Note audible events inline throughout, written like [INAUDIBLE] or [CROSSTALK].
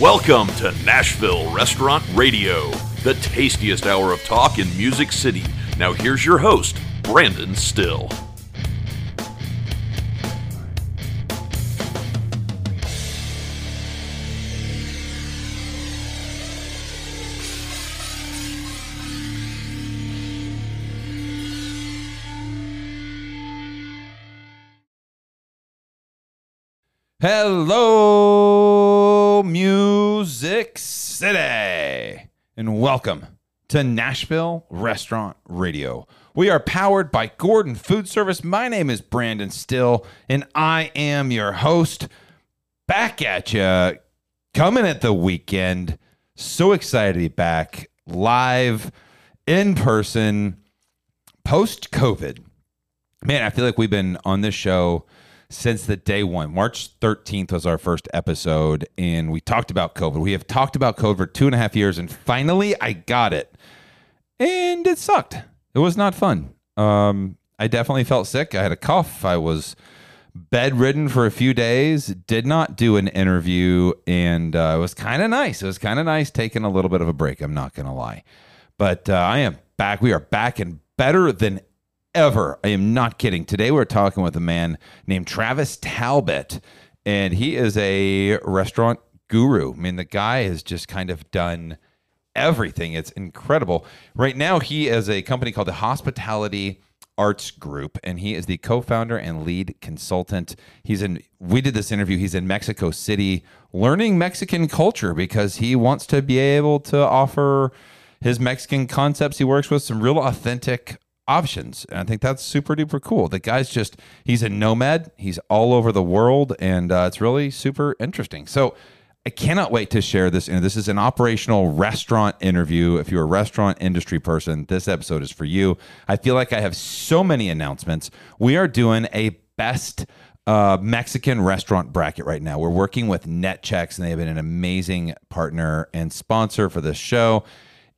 Welcome to Nashville Restaurant Radio, the tastiest hour of talk in Music City. Now, here's your host, Brandon Styll. Hello, Music City, and welcome to Nashville Restaurant Radio. We are powered by Gordon Food Service. My name is Brandon Styll, and I am your host. Back at you, coming at the weekend. So excited to be back live in person post COVID. Man, I feel like we've been on this show since the day one. March 13th was our first episode, and we talked about COVID. We have talked about COVID for two and a half years, and finally I got it. And it sucked. It was not fun. Um, I definitely felt sick. I had a cough. I was bedridden for a few days, did not do an interview, and uh, it was kind of nice. It was kind of nice taking a little bit of a break. I'm not going to lie. But uh, I am back. We are back and better than ever. I am not kidding. Today we're talking with a man named Travis Talbott, and he is a restaurant guru. I mean, the guy has just kind of done everything. It's incredible. Right now, he is a company called the Hospitality Arts Group, and he is the co-founder and lead consultant. He's in. We did this interview. He's in Mexico City, learning Mexican culture because he wants to be able to offer his Mexican concepts. He works with some real authentic options. And I think that's super duper cool. The guy's just, he's a nomad. He's all over the world. And uh, it's really super interesting. So I cannot wait to share this. And this is an operational restaurant interview. If you're a restaurant industry person, this episode is for you. I feel like I have so many announcements. We are doing a best uh, Mexican restaurant bracket right now. We're working with NetChex, and they have been an amazing partner and sponsor for this show.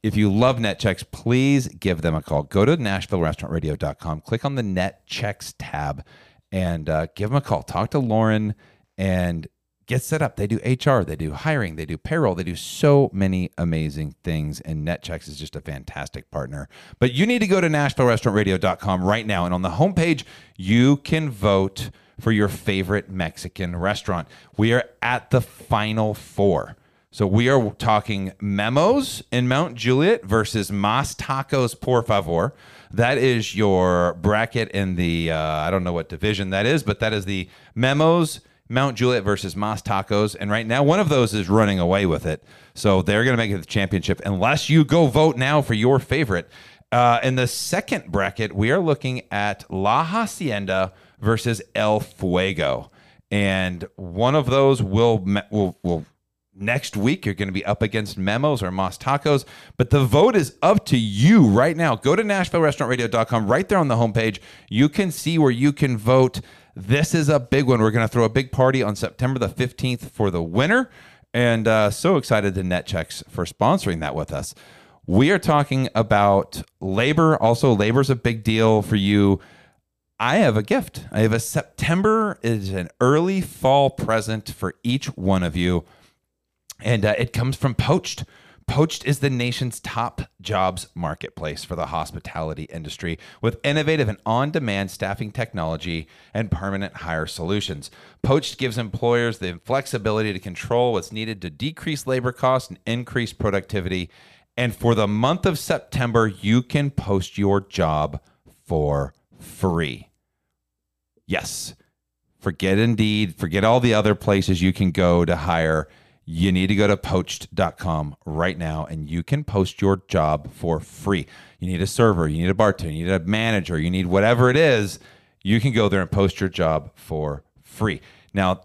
If you love NetChex, please give them a call. Go to NashvilleRestaurantRadio.com, click on the NetChex tab, and uh, give them a call. Talk to Lauren and get set up. They do HR, they do hiring, they do payroll, they do so many amazing things. And NetChex is just a fantastic partner. But you need to go to NashvilleRestaurantRadio.com right now. And on the homepage, you can vote for your favorite Mexican restaurant. We are at the final four. So we are talking memos in Mount Juliet versus Mas Tacos Por Favor. That is your bracket in the uh, I don't know what division that is, but that is the memos Mount Juliet versus Mas Tacos. And right now, one of those is running away with it. So they're going to make it the championship unless you go vote now for your favorite. Uh, in the second bracket, we are looking at La Hacienda versus El Fuego. And one of those will will will next week you're going to be up against memos or Mas Tacos. But the vote is up to you right now. Go to NashvilleRestaurantRadio.com. Right there on the homepage, you can see where you can vote. This is a big one. We're going to throw a big party on September the 15th for the winner. And uh, so excited to NetChex for sponsoring that with us. We are talking about labor. Also, labor is a big deal for you. I have a gift. I have a September is an early fall present for each one of you and uh, it comes from Poached. Poached is the nation's top jobs marketplace for the hospitality industry with innovative and on demand staffing technology and permanent hire solutions. Poached gives employers the flexibility to control what's needed to decrease labor costs and increase productivity. And for the month of September, you can post your job for free. Yes. Forget Indeed, forget all the other places you can go to hire you need to go to poached.com right now and you can post your job for free. You need a server, you need a bartender, you need a manager, you need whatever it is. You can go there and post your job for free. Now,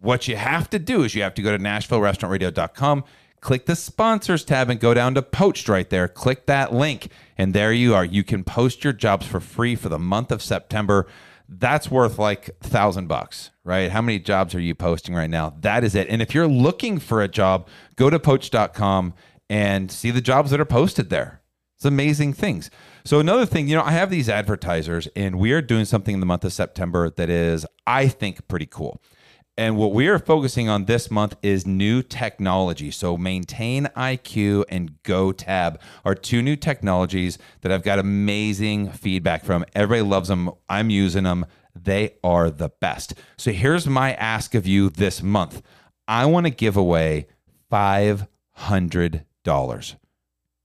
what you have to do is you have to go to NashvilleRestaurantRadio.com, click the sponsors tab, and go down to Poached right there. Click that link, and there you are. You can post your jobs for free for the month of September that's worth like thousand bucks, right? How many jobs are you posting right now? That is it. And if you're looking for a job, go to poach.com and see the jobs that are posted there. It's amazing things. So another thing, you know, I have these advertisers and we are doing something in the month of September that is, I think, pretty cool. And what we are focusing on this month is new technology. So, Maintain IQ and GoTab are two new technologies that I've got amazing feedback from. Everybody loves them. I'm using them. They are the best. So, here's my ask of you this month I want to give away $500.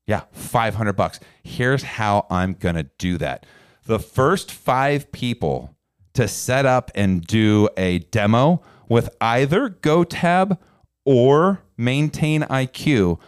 Yeah, 500 bucks. Here's how I'm going to do that. The first five people to set up and do a demo with either GoTab or Maintain IQ,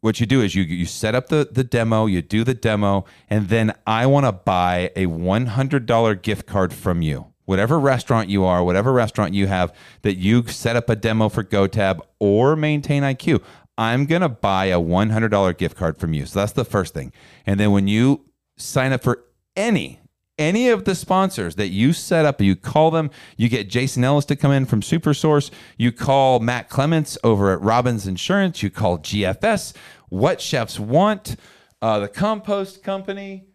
what you do is you you set up the the demo, you do the demo, and then I want to buy a $100 gift card from you. Whatever restaurant you are, whatever restaurant you have that you set up a demo for GoTab or Maintain IQ, I'm to buy a $100 gift card from you. So that's the first thing. And then when you sign up for any any of the sponsors that you set up, you call them, you get Jason Ellis to come in from Supersource, you call Matt Clements over at Robbins Insurance, you call GFS, What Chefs Want, uh, the Compost Company.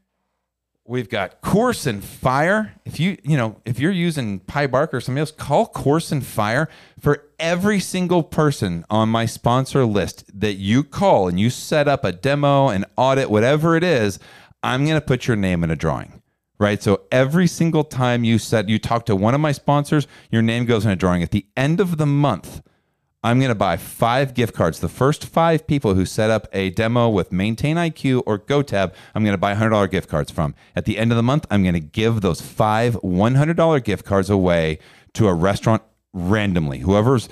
We've got Course and Fire. If you, you know, if you're using Pie Barker or somebody else, call Course and Fire for every single person on my sponsor list that you call and you set up a demo, an audit, whatever it is. I'm going to put your name in a drawing, right? So every single time you said you talk to one of my sponsors, your name goes in a drawing. At the end of the month, I'm going to buy five gift cards. The first five people who set up a demo with Maintain IQ or GoTab, I'm going to buy $100 gift cards from. At the end of the month, I'm going to give those five $100 gift cards away to a restaurant randomly. Whoever's,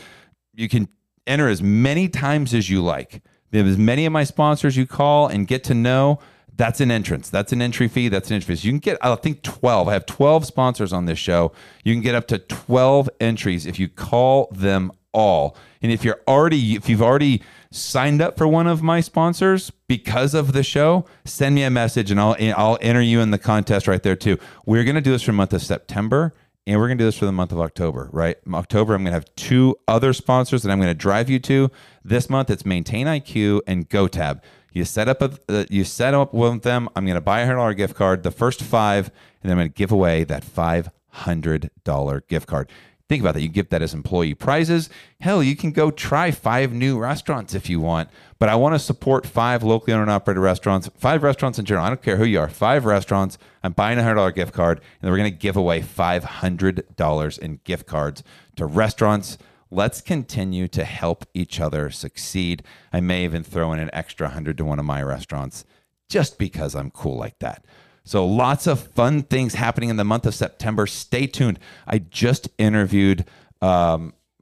you can enter as many times as you like. As many of my sponsors you call and get to know, that's an entrance. That's an entry fee. That's an entry fee. You can get, I think, 12. I have 12 sponsors on this show. You can get up to 12 entries if you call them all. And if you're already, if you've already signed up for one of my sponsors because of the show, send me a message and I'll, I'll enter you in the contest right there too. We're to do this for the month of September and we're going to do this for the month of October, right? October, I'm going to have two other sponsors that I'm going to drive you to. This month, it's Maintain IQ and GoTab. You set up a, uh, you set up with them. I'm going to buy a hundred dollar gift card. The first five, and then I'm going to give away that five hundred dollar gift card. Think about that. You give that as employee prizes. Hell, you can go try five new restaurants if you want. But I want to support five locally owned and operated restaurants, five restaurants in general. I don't care who you are, five restaurants. I'm buying a hundred dollar gift card, and we're going to give away five hundred dollars in gift cards to restaurants Let's continue to help each other succeed. I may even throw in an extra 100 to one of my restaurants just because I'm cool like that. So, lots of fun things happening in the month of September. Stay tuned. I just interviewed um, [LAUGHS]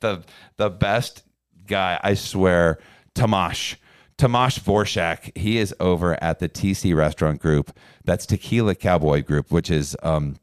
the, the best guy, I swear, Tomash. Tomash Vorshak, he is over at the TC Restaurant Group. That's Tequila Cowboy Group, which is um,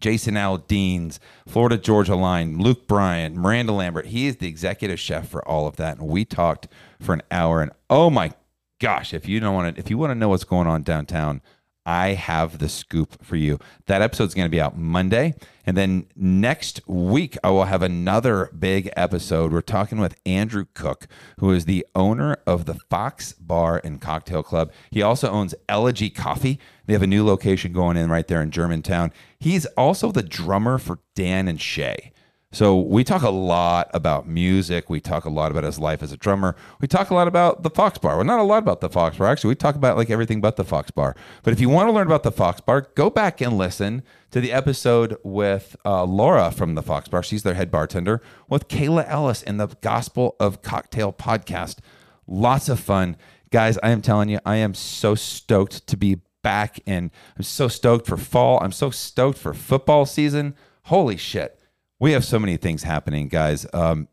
Jason Aldean's, Florida Georgia Line, Luke Bryan, Miranda Lambert. He is the executive chef for all of that. And we talked for an hour. And oh my gosh, if you don't want to, if you want to know what's going on downtown, I have the scoop for you. That episode is going to be out Monday. And then next week, I will have another big episode. We're talking with Andrew Cook, who is the owner of the Fox Bar and Cocktail Club. He also owns Elegy Coffee. They have a new location going in right there in Germantown. He's also the drummer for Dan and Shay. So we talk a lot about music. We talk a lot about his life as a drummer. We talk a lot about the Fox Bar. Well, not a lot about the Fox Bar. Actually, we talk about like everything but the Fox Bar. But if you want to learn about the Fox Bar, go back and listen to the episode with uh, Laura from the Fox Bar. She's their head bartender with Kayla Ellis in the Gospel of Cocktail podcast. Lots of fun. Guys, I am telling you, I am so stoked to be back and I'm so stoked for fall. I'm so stoked for football season. Holy shit we have so many things happening, guys. Um,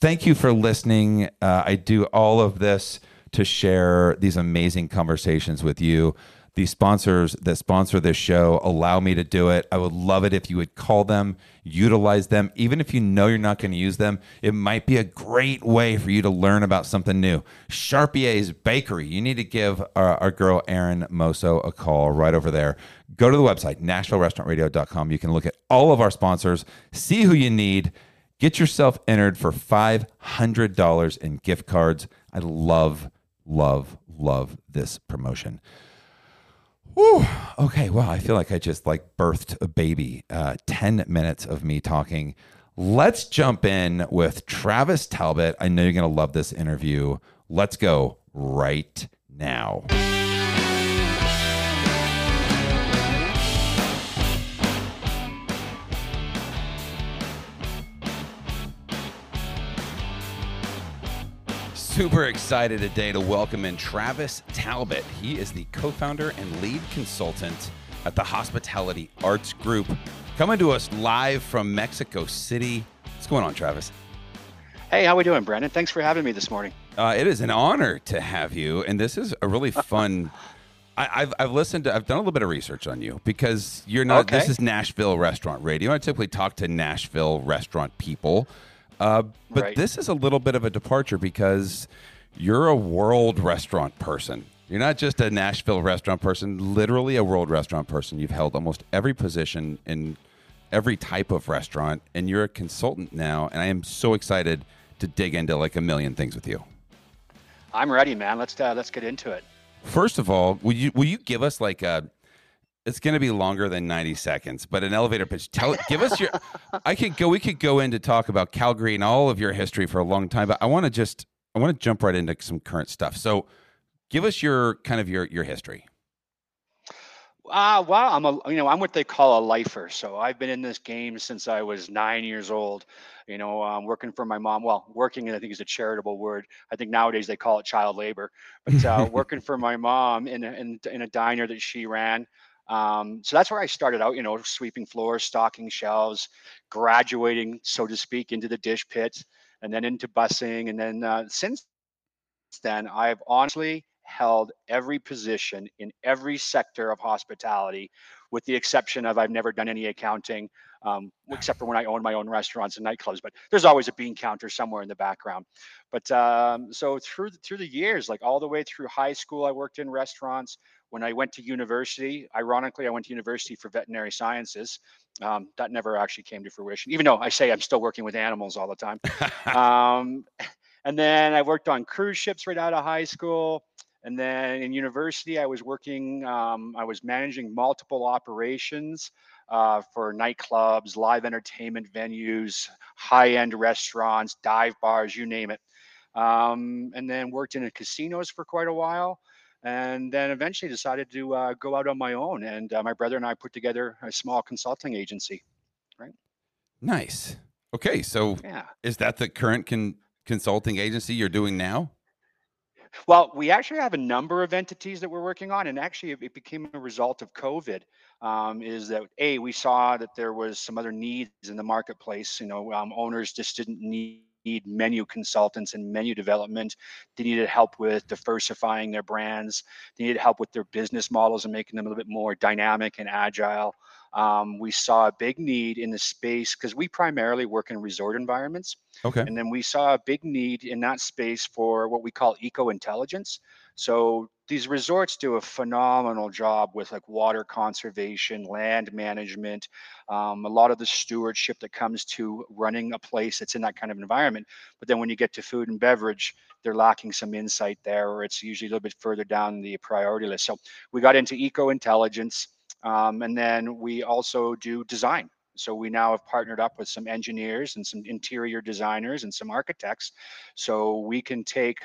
thank you for listening. Uh, I do all of this to share these amazing conversations with you. The sponsors that sponsor this show allow me to do it. I would love it if you would call them, utilize them. Even if you know you're not going to use them, it might be a great way for you to learn about something new. Charpier's Bakery. You need to give our, our girl Erin Moso a call right over there. Go to the website, NashvilleRestaurantRadio.com. You can look at all of our sponsors, see who you need, get yourself entered for $500 in gift cards. I love, love, love this promotion. Whew. Okay, well, I feel like I just like birthed a baby. Uh, 10 minutes of me talking Let's jump in with Travis Talbott. I know you're going to love this interview. Let's go right now. Super excited today to welcome in Travis Talbott. He is the co founder and lead consultant at the Hospitality Arts Group, coming to us live from Mexico City. What's going on, Travis? Hey, how are we doing, Brandon? Thanks for having me this morning. Uh, it is an honor to have you, and this is a really [LAUGHS] fun. I, have I've listened to I've done a little bit of research on you because you're not. Okay. This is Nashville Restaurant Radio. I typically talk to Nashville restaurant people. Uh, but right. this is a little bit of a departure because you're a world restaurant person. You're not just a Nashville restaurant person, literally a world restaurant person. You've held almost every position in every type of restaurant, and you're a consultant now. And I am so excited to dig into like a million things with you. I'm ready, man. Let's uh, let's get into it. First of all, will you will you give us like a it's going to be longer than 90 seconds, but an elevator pitch. Tell, give us your. I could go. We could go in to talk about Calgary and all of your history for a long time, but I want to just. I want to jump right into some current stuff. So, give us your kind of your your history. Uh, well, I'm a you know I'm what they call a lifer. So I've been in this game since I was nine years old. You know, um, working for my mom. Well, working I think is a charitable word. I think nowadays they call it child labor. But uh, [LAUGHS] working for my mom in a, in, in a diner that she ran. Um, so that's where I started out, you know, sweeping floors, stocking shelves, graduating, so to speak, into the dish pit, and then into busing. And then uh, since then, I've honestly held every position in every sector of hospitality, with the exception of I've never done any accounting, um, except for when I own my own restaurants and nightclubs. But there's always a bean counter somewhere in the background. But um, so through through the years, like all the way through high school, I worked in restaurants. When I went to university, ironically, I went to university for veterinary sciences. Um, that never actually came to fruition, even though I say I'm still working with animals all the time. [LAUGHS] um, and then I worked on cruise ships right out of high school. And then in university, I was working, um, I was managing multiple operations uh, for nightclubs, live entertainment venues, high end restaurants, dive bars, you name it. Um, and then worked in casinos for quite a while and then eventually decided to uh, go out on my own. And uh, my brother and I put together a small consulting agency. Right. Nice. Okay, so yeah. is that the current con- consulting agency you're doing now? Well, we actually have a number of entities that we're working on, and actually, it became a result of COVID. Um, is that a we saw that there was some other needs in the marketplace. You know, um, owners just didn't need need menu consultants and menu development. They needed help with diversifying their brands. They needed help with their business models and making them a little bit more dynamic and agile. Um, we saw a big need in the space because we primarily work in resort environments. Okay. And then we saw a big need in that space for what we call eco intelligence. So these resorts do a phenomenal job with like water conservation, land management, um, a lot of the stewardship that comes to running a place that's in that kind of environment. But then when you get to food and beverage, they're lacking some insight there, or it's usually a little bit further down the priority list. So we got into eco intelligence, um, and then we also do design. So we now have partnered up with some engineers and some interior designers and some architects. So we can take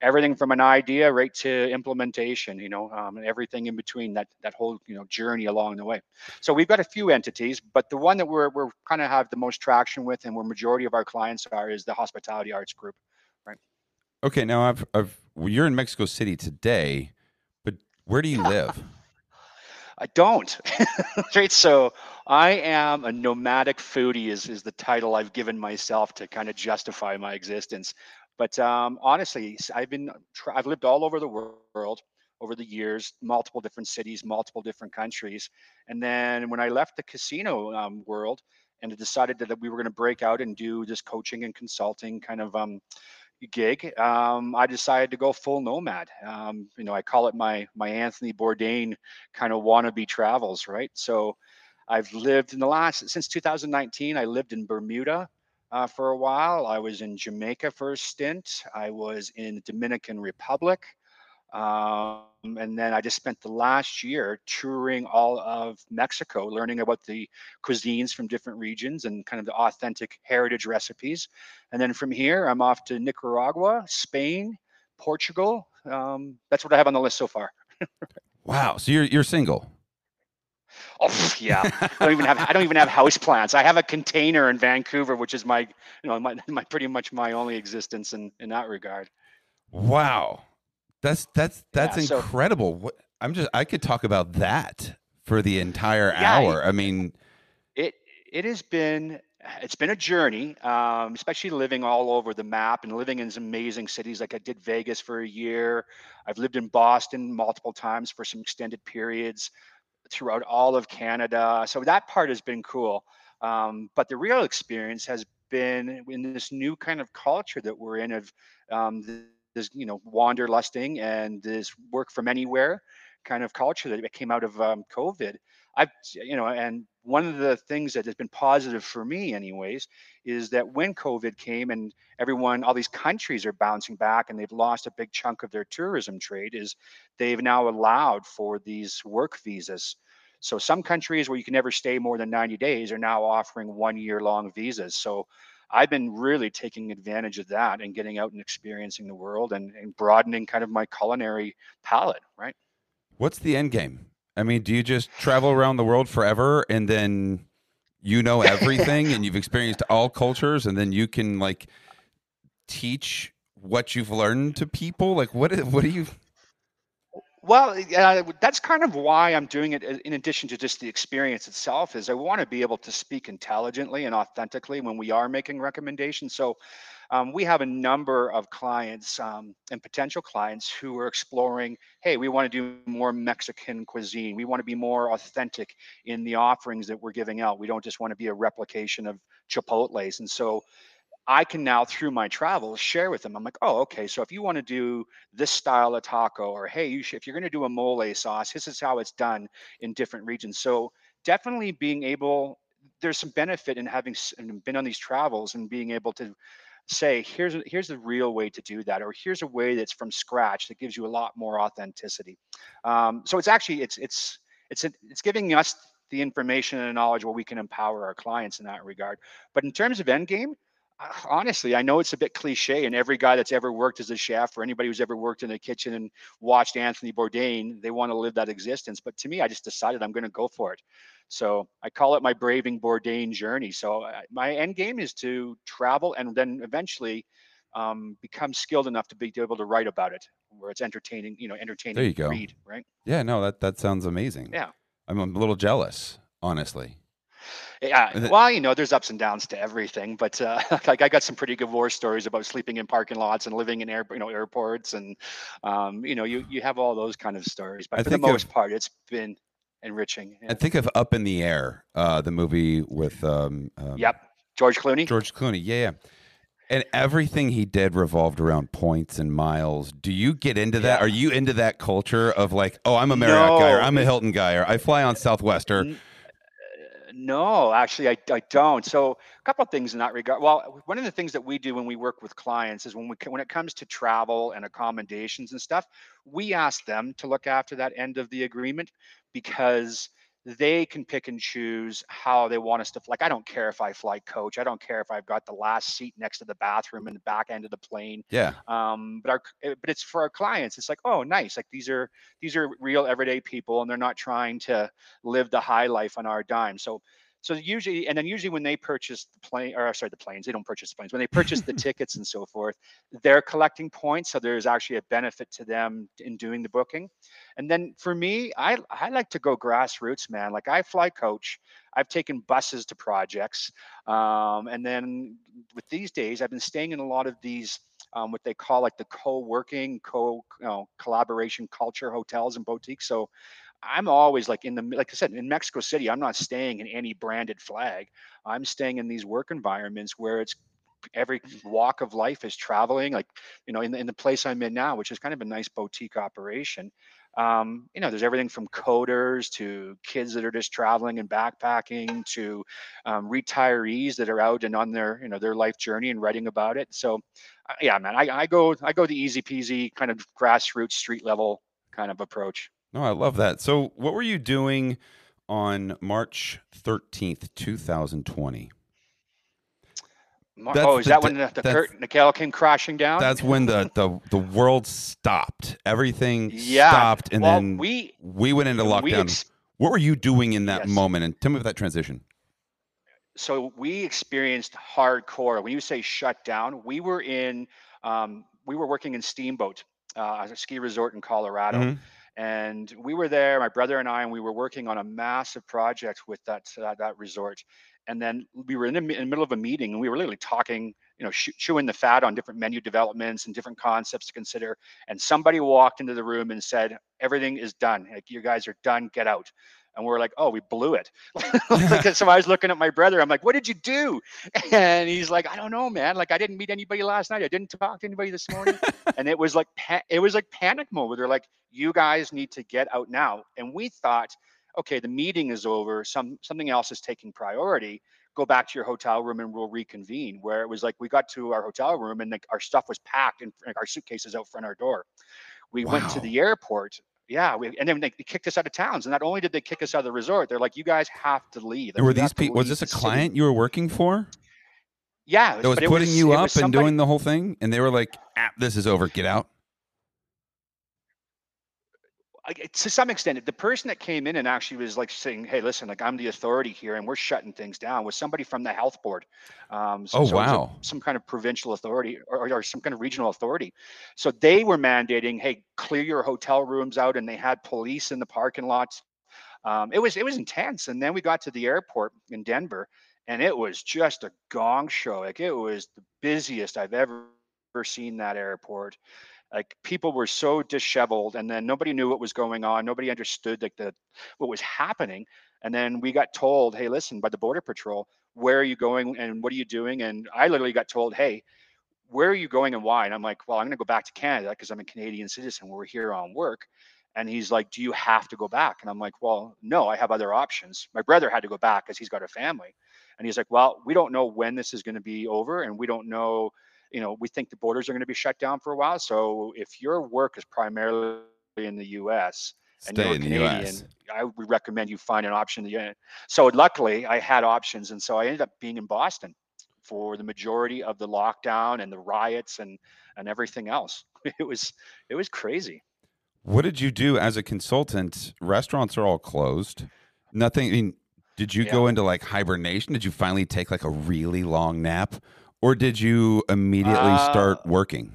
everything from an idea right to implementation, you know, um, and everything in between that that whole you know journey along the way. So we've got a few entities, but the one that we're we're kind of have the most traction with, and where majority of our clients are, is the Hospitality Arts Group, right? Okay, now I've, I've well, you're in Mexico City today, but where do you [LAUGHS] live? I don't. [LAUGHS] right. So I am a nomadic foodie is, is the title I've given myself to kind of justify my existence. But um, honestly, I've been I've lived all over the world over the years, multiple different cities, multiple different countries. And then when I left the casino um, world and decided that we were going to break out and do this coaching and consulting kind of um, gig, um, I decided to go full nomad. Um, you know, I call it my my Anthony Bourdain kind of wannabe travels, right? So I've lived in the last since 2019. I lived in Bermuda uh, for a while. I was in Jamaica for a stint. I was in the Dominican Republic. Um, and then I just spent the last year touring all of Mexico, learning about the cuisines from different regions and kind of the authentic heritage recipes. And then from here, I'm off to Nicaragua, Spain, Portugal. Um, that's what I have on the list so far. [LAUGHS] wow. So you're you're single. Oh yeah, I don't even have I don't even have house plants. I have a container in Vancouver, which is my you know my, my pretty much my only existence in in that regard. Wow. That's that's that's yeah, incredible. So, what, I'm just I could talk about that for the entire yeah, hour. I mean, it it has been it's been a journey, um, especially living all over the map and living in some amazing cities. Like I did Vegas for a year. I've lived in Boston multiple times for some extended periods throughout all of Canada. So that part has been cool. Um, but the real experience has been in this new kind of culture that we're in of um, this you know wanderlusting and this work from anywhere kind of culture that came out of um, COVID. I've you know, and one of the things that has been positive for me, anyways, is that when COVID came and everyone, all these countries are bouncing back and they've lost a big chunk of their tourism trade, is they've now allowed for these work visas. So some countries where you can never stay more than 90 days are now offering one year long visas. So I've been really taking advantage of that and getting out and experiencing the world and, and broadening kind of my culinary palate, right? What's the end game? I mean, do you just travel around the world forever and then you know [LAUGHS] everything and you've experienced all cultures and then you can like teach what you've learned to people? Like what what do you well, uh, that's kind of why I'm doing it. In addition to just the experience itself, is I want to be able to speak intelligently and authentically when we are making recommendations. So, um, we have a number of clients um, and potential clients who are exploring. Hey, we want to do more Mexican cuisine. We want to be more authentic in the offerings that we're giving out. We don't just want to be a replication of Chipotle's. And so, I can now, through my travels, share with them. I'm like, oh, okay. So if you want to do this style of taco, or hey, you should, if you're going to do a mole sauce, this is how it's done in different regions. So definitely being able, there's some benefit in having been on these travels and being able to say, here's here's the real way to do that, or here's a way that's from scratch that gives you a lot more authenticity. Um, so it's actually it's it's it's it's giving us the information and knowledge where we can empower our clients in that regard. But in terms of end game honestly, I know it's a bit cliche, and every guy that's ever worked as a chef or anybody who's ever worked in a kitchen and watched Anthony Bourdain, they want to live that existence. But to me, I just decided I'm going to go for it. So I call it my braving Bourdain journey. So uh, my end game is to travel and then eventually um, become skilled enough to be able to write about it, where it's entertaining, you know, entertaining. There you go. Read, right? Yeah, no, that that sounds amazing. Yeah, I'm a little jealous, honestly. Yeah, well, you know, there's ups and downs to everything, but uh, [LAUGHS] like I got some pretty good war stories about sleeping in parking lots and living in air, you know, airports, and um, you know, you you have all those kind of stories. But I for the most of, part, it's been enriching. Yeah. I think of Up in the Air, uh, the movie with um, um, yep, George Clooney. George Clooney, yeah, yeah. And everything he did revolved around points and miles. Do you get into that? Yeah. Are you into that culture of like, oh, I'm a Marriott no. guy, or I'm a Hilton guy, or I fly on Southwest, or no, actually, I, I don't. So a couple of things in that regard. Well, one of the things that we do when we work with clients is when we when it comes to travel and accommodations and stuff, we ask them to look after that end of the agreement because they can pick and choose how they want us to like i don't care if i fly coach i don't care if i've got the last seat next to the bathroom in the back end of the plane yeah. um but our eh, but it's for our clients it's like oh nice like these are these are real everyday people and they're not trying to live the high life on our dime. So so usually, and then usually when they purchase the plane, or sorry, the planes, they don't purchase the planes. When they purchase the [LAUGHS] tickets and so forth, they're collecting points. So there's actually a benefit to them in doing the booking. And then for me, I I like to go grassroots, man. Like I fly coach. I've taken buses to projects, um, and then with these days, I've been staying in a lot of these um, what they call like the co-working, co you know, collaboration culture hotels and boutiques. So I'm always like in the like I said in Mexico City. I'm not staying in any branded flag. I'm staying in these work environments where it's every walk of life is traveling. Like you know, in the, in the place I'm in now, which is kind of a nice boutique operation. Um, you know, there's everything from coders to kids that are just traveling and backpacking to um, retirees that are out and on their, you know, their life journey and writing about it. So, uh, yeah, man, I, I go, I go the easy peasy kind of grassroots street level kind of approach. No, I love that. So, what were you doing on March 13th, 2020? That's oh, is the, that when the, the curtain, the came crashing down? That's when the, the, the world stopped. Everything yeah. stopped, and well, then we we went into lockdown. Ex- what were you doing in that yes. moment? And tell me about that transition. So we experienced hardcore. When you say shut down, we were in um, we were working in Steamboat, uh, a ski resort in Colorado. Mm-hmm and we were there my brother and i and we were working on a massive project with that that resort. And then we were in the, in the, middle of a meeting and we were literally talking you know chewing the fat on different menu developments and different concepts to consider. And somebody walked into the room and said everything is done. Like you guys are done. Get out and we're like oh we blew it so i was looking at my brother i'm like what did you do [LAUGHS] and he's like i don't know man like i didn't meet anybody last night i didn't talk to anybody this morning [LAUGHS] and it was like it was like panic mode where they're like you guys need to get out now and we thought okay, the meeting is over, some something else is taking priority, go back to your hotel room and we'll reconvene. Where it was like we got to our hotel room and like our stuff was packed and like, our suitcases out front our door. We wow. went to the airport. Yeah, we, and then they kicked us out of towns. And not only did they kick us out of the resort, they're like, "You guys have to leave." were these people? Was this a client city. you were working for? Yeah, that was putting was, you up and doing the whole thing, and they were like, ah, "This is over. Get out." To some extent, the person that came in and actually was like saying, "Hey, listen, like I'm the authority here, and we're shutting things down," was somebody from the health board. Um, so, oh so wow! some kind of provincial authority or, or, some kind of regional authority. So they were mandating, "Hey, clear your hotel rooms out," and they had police in the parking lots. Um, it was it was intense. And then we got to the airport in Denver, and it was just a gong show. Like it was the busiest I've ever seen that airport like people were so disheveled and then nobody knew what was going on nobody understood like the what was happening. And then we got told hey listen by the border patrol where are you going and what are you doing? And i literally got told hey where are you going and why? And i'm like well i'm going to go back to canada because i'm a canadian citizen we're here on work. And he's like do you have to go back? And i'm like well no i have other options. My brother had to go back because he's got a family. And he's like well we don't know when this is going to be over and we don't know you know, we think the borders are going to be shut down for a while. So if your work is primarily in the U.S. and Stay you're in Canadian, I would recommend you find an option. So luckily, I had options, and so I ended up being in Boston for the majority of the lockdown and the riots and and everything else. [LAUGHS] It was it was crazy. What did you do as a consultant? Restaurants are all closed. Nothing. I mean, did you yeah. go into like hibernation? Did you finally take like a really long nap? Or did you immediately uh, start working?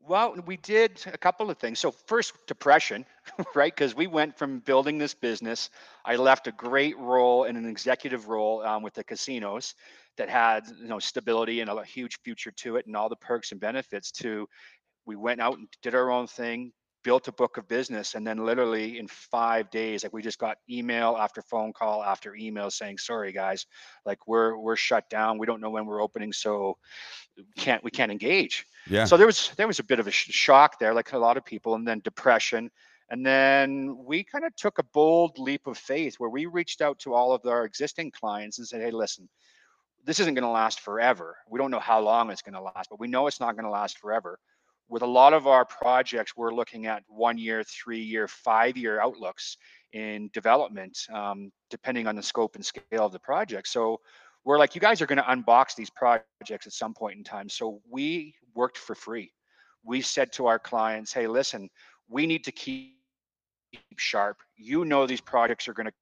Well, we did a couple of things. So first, depression, [LAUGHS] right? Because we went from building this business. I left a great role in an executive role um, with the casinos that had you know stability and a huge future to it, and all the perks and benefits. To we went out and did our own thing, built a book of business and then literally in five days like we just got email after phone call after email saying sorry guys like we're we're shut down. We don't know when we're opening so we can't we can't engage. Yeah. So there was there was a bit of a sh- shock there like a lot of people and then depression. And then we kind of took a bold leap of faith where we reached out to all of our existing clients and said hey listen this isn't going to last forever. We don't know how long it's going to last but we know it's not going to last forever with a lot of our projects, we're looking at one year, three year, five year outlooks in development, um, depending on the scope and scale of the project. So we're like, you guys are going to unbox these projects at some point in time. So we worked for free. We said to our clients, hey, listen, we need to keep sharp. You know, these projects are going to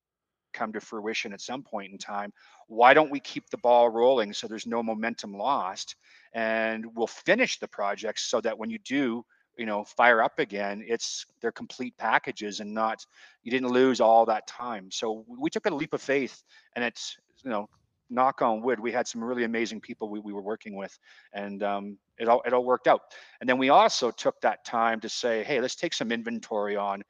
come to fruition at some point in time. Why don't we keep the ball rolling so there's no momentum lost? And we'll finish the projects so that when you do, you know, fire up again, it's they're complete packages and not you didn't lose all that time. So we took a leap of faith, and it's you know, knock on wood, we had some really amazing people we, we were working with, and um, it all it all worked out. And then we also took that time to say, hey, let's take some inventory on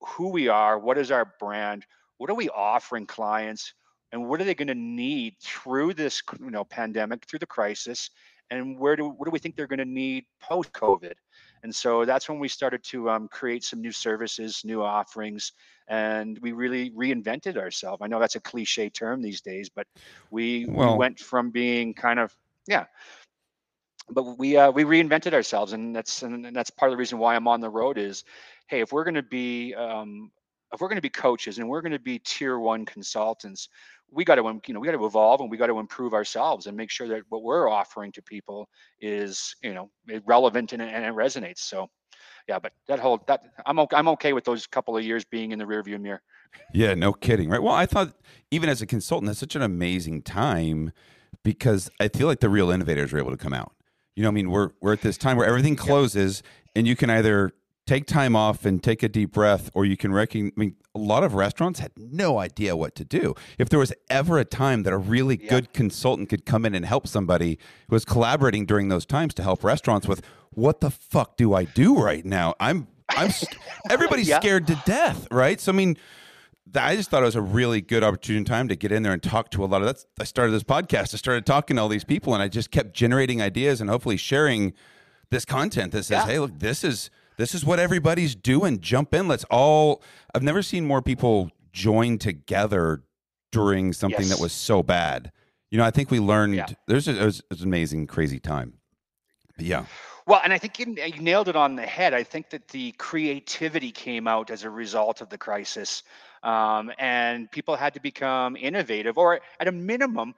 who we are, what is our brand, what are we offering clients? and what are they going to need through this you know pandemic through the crisis and where do what do we think they're going to need post covid and so that's when we started to um, create some new services new offerings and we really reinvented ourselves i know that's a cliche term these days but we, well, we went from being kind of yeah but we uh, we reinvented ourselves and that's and that's part of the reason why i'm on the road is hey if we're going to be um, if we're going to be coaches and we're going to be tier one consultants we got to um, you know we got to evolve and we got to improve ourselves and make sure that what we're offering to people is you know relevant and, and it resonates. So yeah but that whole that i'm okay, i'm okay with those couple of years being in the rearview mirror. Yeah no kidding right? Well i thought even as a consultant that's such an amazing time because i feel like the real innovators are able to come out. You know i mean? We're we're at this time where everything closes yeah. and you can either take time off and take a deep breath, or you can recognize. I mean, a lot of restaurants had no idea what to do. If there was ever a time that a really yeah. good consultant could come in and help somebody who was collaborating during those times to help restaurants with what the fuck do I do right now? I'm I'm [LAUGHS] everybody's yeah. scared to death, right? So I mean. I just thought it was a really good opportunity time to get in there and talk to a lot of that's I started this podcast. I started talking to all these people and I just kept generating ideas and hopefully sharing this content that says, yeah. "Hey, look, this is this is what everybody's doing. Jump in. Let's all. I've never seen more people join together during something yes. that was so bad. You know, I think we learned. Yeah. There's a, it was, it was an amazing, crazy time. But yeah. Well, and I think you, you nailed it on the head. I think that the creativity came out as a result of the crisis, um, and people had to become innovative, or at a minimum,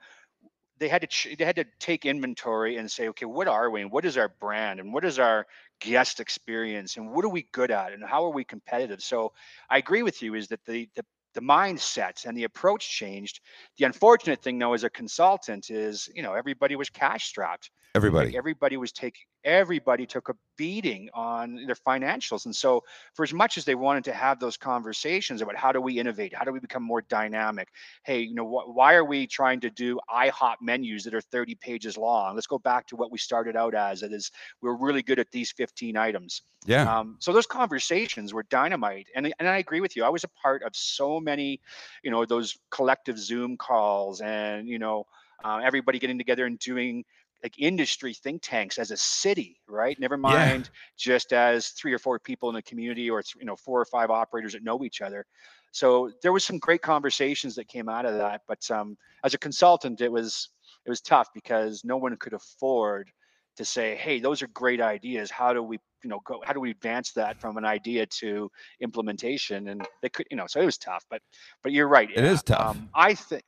they had to ch- they had to take inventory and say, okay, what are we, and what is our brand, and what is our guest experience and what are we good at and how are we competitive? So i agree with you is that the the, the mindset and the approach changed. The unfortunate thing though as a consultant is you know everybody was cash strapped. Everybody. like everybody was taking everybody took a beating on their financials. And so, for as much as they wanted to have those conversations about how do we innovate, how do we become more dynamic, hey, you know, wh- why are we trying to do IHOP menus that are 30 pages long? Let's go back to what we started out as. It is we're really good at these 15 items. Yeah. Um, so those conversations were dynamite, and and I agree with you. I was a part of so many, you know, those collective Zoom calls, and you know. Uh, everybody getting together and doing like industry think tanks as a city, right? Never mind yeah. just as three or four people in the community or you know four or five operators that know each other. So there was some great conversations that came out of that. But um, as a consultant, it was it was tough because no one could afford to say, "Hey, those are great ideas. How do we, you know, go? How do we advance that from an idea to implementation?" And they could, you know, so it was tough. But but you're right. It is tough. Um, I think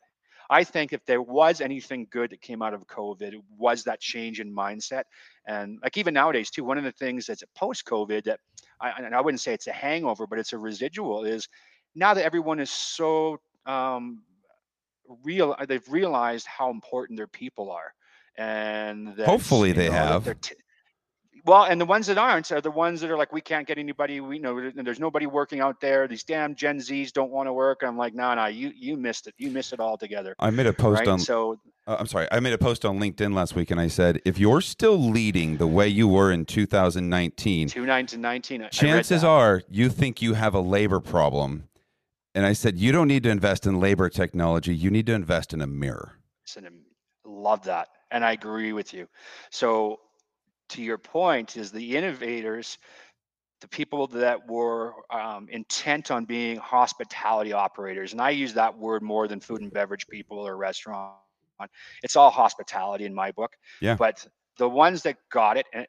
I think if there was anything good that came out of COVID, it was that change in mindset. And like even nowadays too, one of the things that's post COVID that I, and I wouldn't say it's a hangover, but it's a residual is now that everyone is so um, real, they've realized how important their people are, and hopefully they know, have. T- well, and the ones that aren't are the ones that are like, we can't get anybody. We know there's nobody working out there. These damn Gen Zs don't want to work. I'm like, no, nah, no, nah, you you missed it. You missed it altogether. I made a post right? on. So uh, I'm sorry. I made a post on LinkedIn last week, and I said, if you're still leading the way you were in 2019, 2019, chances are you think you have a labor problem. And I said, you don't need to invest in labor technology. You need to invest in a mirror. Love that, and I agree with you. So to your point, is the innovators, the people that were um, intent on being hospitality operators, and I use that word more than food and beverage people or restaurant. It's all hospitality in my book. Yeah. But the ones that got it and,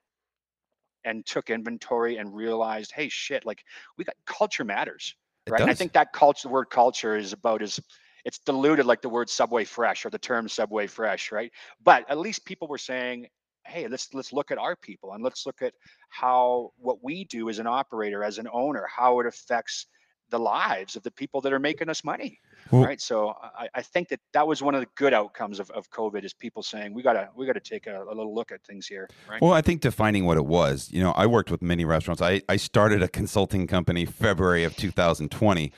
and took inventory and realized, hey, shit, like we got culture matters, right? I think that culture, the word culture, is about as it's diluted like the word subway fresh or the term subway fresh right but at least people were saying hey let's let's look at our people and let's look at how what we do as an operator as an owner how it affects the lives of the people that are making us money well, right? So I, I, think that that was one of the good outcomes of, of covid is people saying we gotta we gotta take a, a, little look at things here right? Well i think defining what it was you know i worked with many restaurants. I, I started a consulting company february of 2020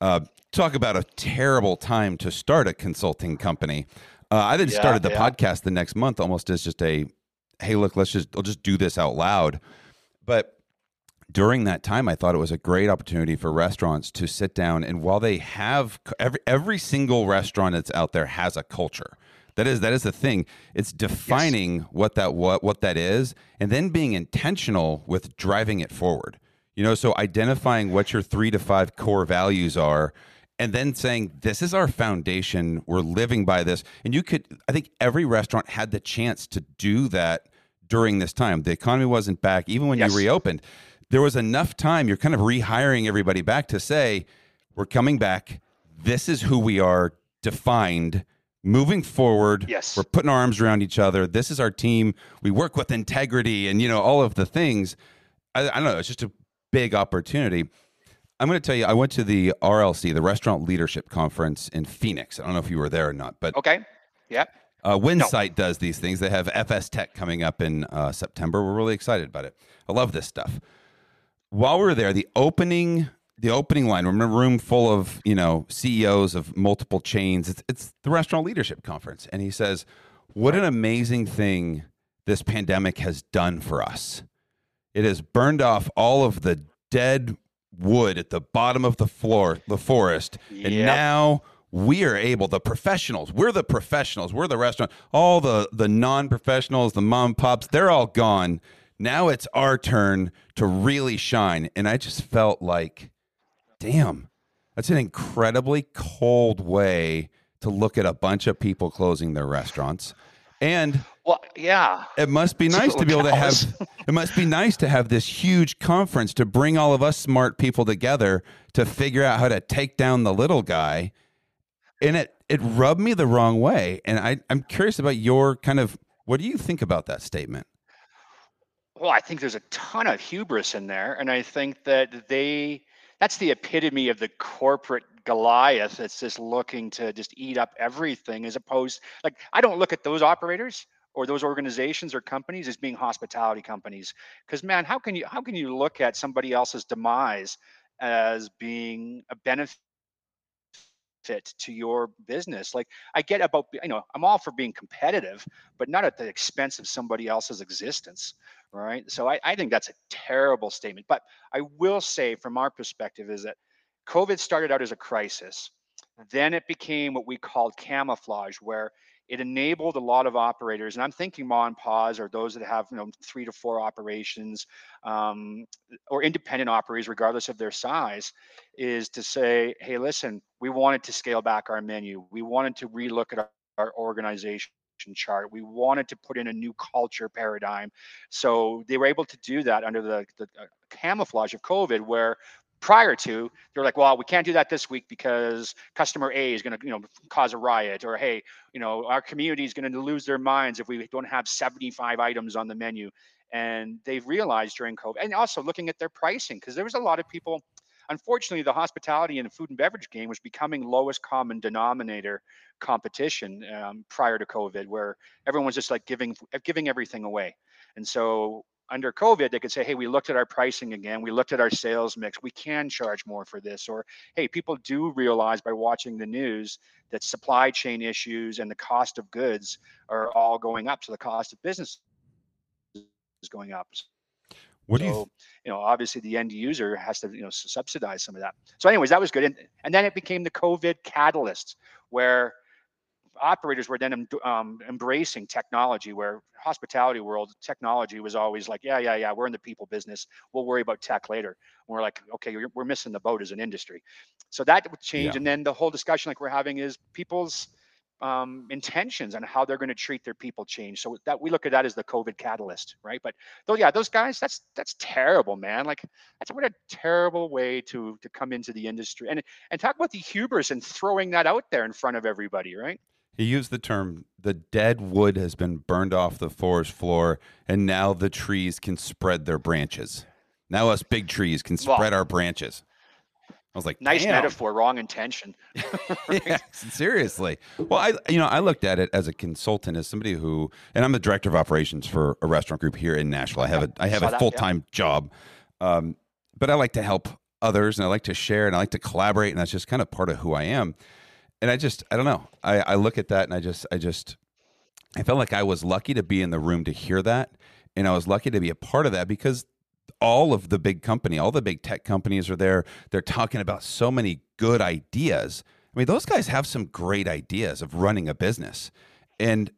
uh, talk about a terrible time to start a consulting company. Uh, I then yeah, started the yeah. podcast the next month almost as just a hey, look, let's just I'll just do this out loud. But during that time, I thought it was a great opportunity for restaurants to sit down and while they have every every single restaurant that's out there has a culture. That is that is the thing. It's defining yes. what that what what that is, and then being intentional with driving it forward. You know, so identifying what your three to five core values are, and then saying this is our foundation. We're living by this, and you could. I think every restaurant had the chance to do that during this time. The economy wasn't back, even when yes. you reopened. There was enough time. You're kind of rehiring everybody back to say, we're coming back. This is who we are, defined moving forward. Yes. We're putting our arms around each other. This is our team. We work with integrity and, you know, all of the things. I, I don't know. It's just a big opportunity. I'm going to tell you, I went to the RLC, the Restaurant Leadership Conference in Phoenix. I don't know if you were there or not, but. Okay. Yeah. Uh, Winsight no. does these things. They have FSTEC coming up in uh, September. We're really excited about it. I love this stuff. While we were there, the opening the opening line. We're in a room full of you know CEOs of multiple chains. It's it's the restaurant leadership conference, and he says, "What an amazing thing this pandemic has done for us. It has burned off all of the dead wood at the bottom of the floor, the forest, yep. and now." We are able the professionals we're the professionals we're the restaurant all the the non-professionals the mom pops they're all gone now it's our turn to really shine and i just felt like damn, that's an incredibly cold way to look at a bunch of people closing their restaurants. And well, yeah, it must be [LAUGHS] nice to be able to have. It must be nice to have this huge conference to bring all of us smart people together to figure out how to take down the little guy. And it it rubbed me the wrong way. And I I'm curious about your kind of what do you think about that statement? Well, I think there's a ton of hubris in there, and I think that they that's the epitome of the corporate Goliath that's just looking to just eat up everything as opposed like I don't look at those operators or those organizations or companies as being hospitality companies because man how can you how can you look at somebody else's demise as being a benefit to your business like i get about you know i'm all for being competitive but not at the expense of somebody else's existence right? So I, I think that's a terrible statement. But I will say, from our perspective, is that COVID started out as a crisis. Then it became what we called camouflage, where it enabled a lot of operators, and I'm thinking ma and pa's or those that have you know three to four operations um, or independent operators, regardless of their size, is to say, hey, listen, we wanted to scale back our menu. We wanted to relook at our, our organization chart. We wanted to put in a new culture paradigm. So they were able to do that under the, the uh, camouflage of COVID, where prior to they're like well we can't do that this week because customer a is going to you know cause a riot or hey you know our community is going to lose their minds if we don't have 75 items on the menu and they've realized during covid and also looking at their pricing because there was a lot of people unfortunately, the hospitality and the food and beverage game was becoming lowest common denominator competition um, prior to COVID, where everyone was just like giving giving everything away. And so under COVID, they could say, hey, we looked at our pricing again. We looked at our sales mix. We can charge more for this. Or, hey, people do realize by watching the news that supply chain issues and the cost of goods are all going up. So the cost of business is going up. What so, do you, th- you know, obviously the end user has to, you know, subsidize some of that. So, anyways, that was good. And, and then it became the COVID catalyst where operators were then um, embracing technology where hospitality world technology was always like yeah yeah yeah we're in the people business we'll worry about tech later and we're like okay we're missing the boat as an industry so that would change yeah. and then the whole discussion like we're having is people's um, intentions and how they're going to treat their people change. So that we look at that as the COVID catalyst, right? But though, yeah, those guys, that's that's terrible, man. Like that's what a terrible way to to come into the industry and and talk about the hubris and throwing that out there in front of everybody, right? He used the term the dead wood has been burned off the forest floor, and now the trees can spread their branches. Now us big trees can spread our branches. I was like, nice Damn. metaphor, wrong intention. [LAUGHS] [LAUGHS] yeah, seriously. Well, I you know I looked at it as a consultant, as somebody who, and I'm the director of operations for a restaurant group here in Nashville. I have a I have a full time yeah. job, um, but I like to help others and I like to share and I like to collaborate, and that's just kind of part of who I am. And I just I don't know. I, I look at that and I just I just I felt like I was lucky to be in the room to hear that, and I was lucky to be a part of that because all of the big company, all the big tech companies are there. They're talking about so many good ideas. I mean, those guys have some great ideas of running a business. And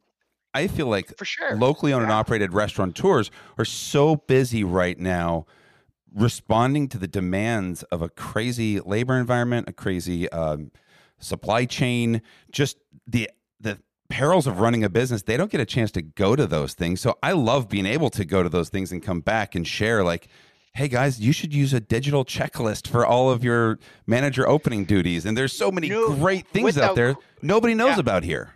I feel like for sure locally owned and Yeah. operated restaurateurs are so busy right now responding to the demands of a crazy labor environment, a crazy um, supply chain, just the the perils of running a business. They don't get a chance to go to those things. So I love being able to go to those things and come back and share like. Hey guys, you should use a digital checklist for all of your manager opening duties. And there's so many No, great things out without- there nobody knows Yeah. about here.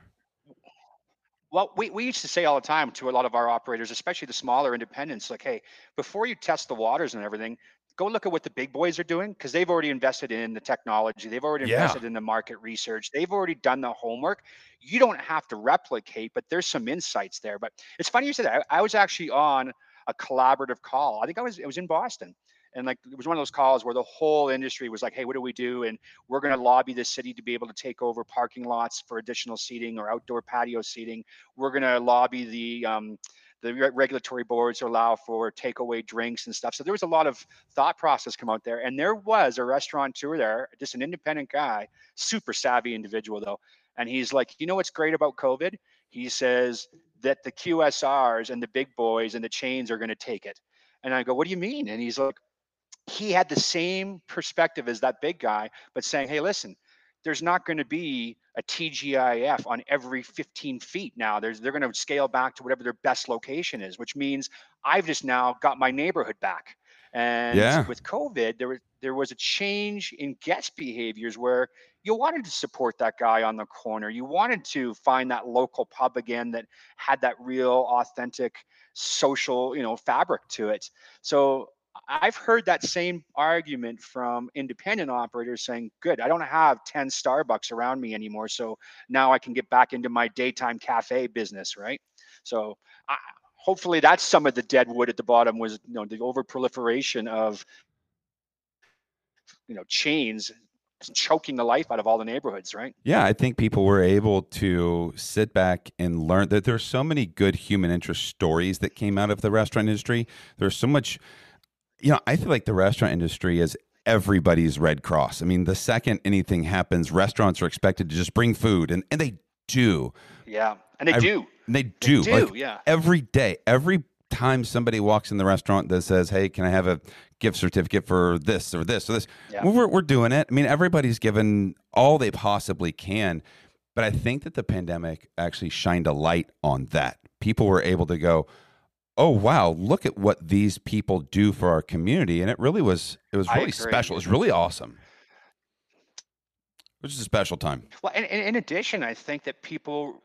Well, we, we used to say all the time to a lot of our operators, especially the smaller independents, like, hey, before you test the waters and everything, go look at what the big boys are doing because they've already invested in the technology. They've already Yeah. invested in the market research. They've already done the homework. You don't have to replicate, but there's some insights there. But it's funny you said that. I, I was actually on a collaborative call. I think I was it was in Boston. And like it was one of those calls where the whole industry was like, "Hey, what do we do?" And we're going to lobby the city to be able to take over parking lots for additional seating or outdoor patio seating. We're going to lobby the um, the re- regulatory boards allow for takeaway drinks and stuff. So there was a lot of thought process come out there, and there was a restaurateur there, just an independent guy, super savvy individual though, and he's like, "You know what's great about COVID?" He says that the QSRs and the big boys and the chains are going to take it. And I go, "What do you mean?" And he's like he had the same perspective as that big guy, but saying, hey, listen, there's not going to be a TGIF on every 15 feet now. There's they're going to scale back to whatever their best location is, which means I've just now got my neighborhood back. And Yeah. with COVID, there was there was a change in guest behaviors where you wanted to support that guy on the corner. You wanted to find that local pub again that had that real authentic social, you know, fabric to it. So I've heard that same argument from independent operators saying, good, I don't have 10 Starbucks around me anymore. So now I can get back into my daytime cafe business, right? So I, hopefully that's some of the dead wood at the bottom was, you know, the over proliferation of, you know, chains choking the life out of all the neighborhoods, right? Yeah, I think people were able to sit back and learn that there's so many good human interest stories that came out of the restaurant industry. There's so much, you know, I feel like the restaurant industry is everybody's Red Cross. I mean, the second anything happens, restaurants are expected to just bring food, and, and they do. Yeah. And they I- do. And they do. do, like, yeah. Every day, every time somebody walks in the restaurant that says, "Hey, can I have a gift certificate for this or this or this?" Yeah. We're we're doing it. I mean, everybody's given all they possibly can, but I think that the pandemic actually shined a light on that. People were able to go, "Oh wow, look at what these people do for our community," and it really was it was really special. It was really awesome. It is a special time. Well, and, and in addition, I think that people,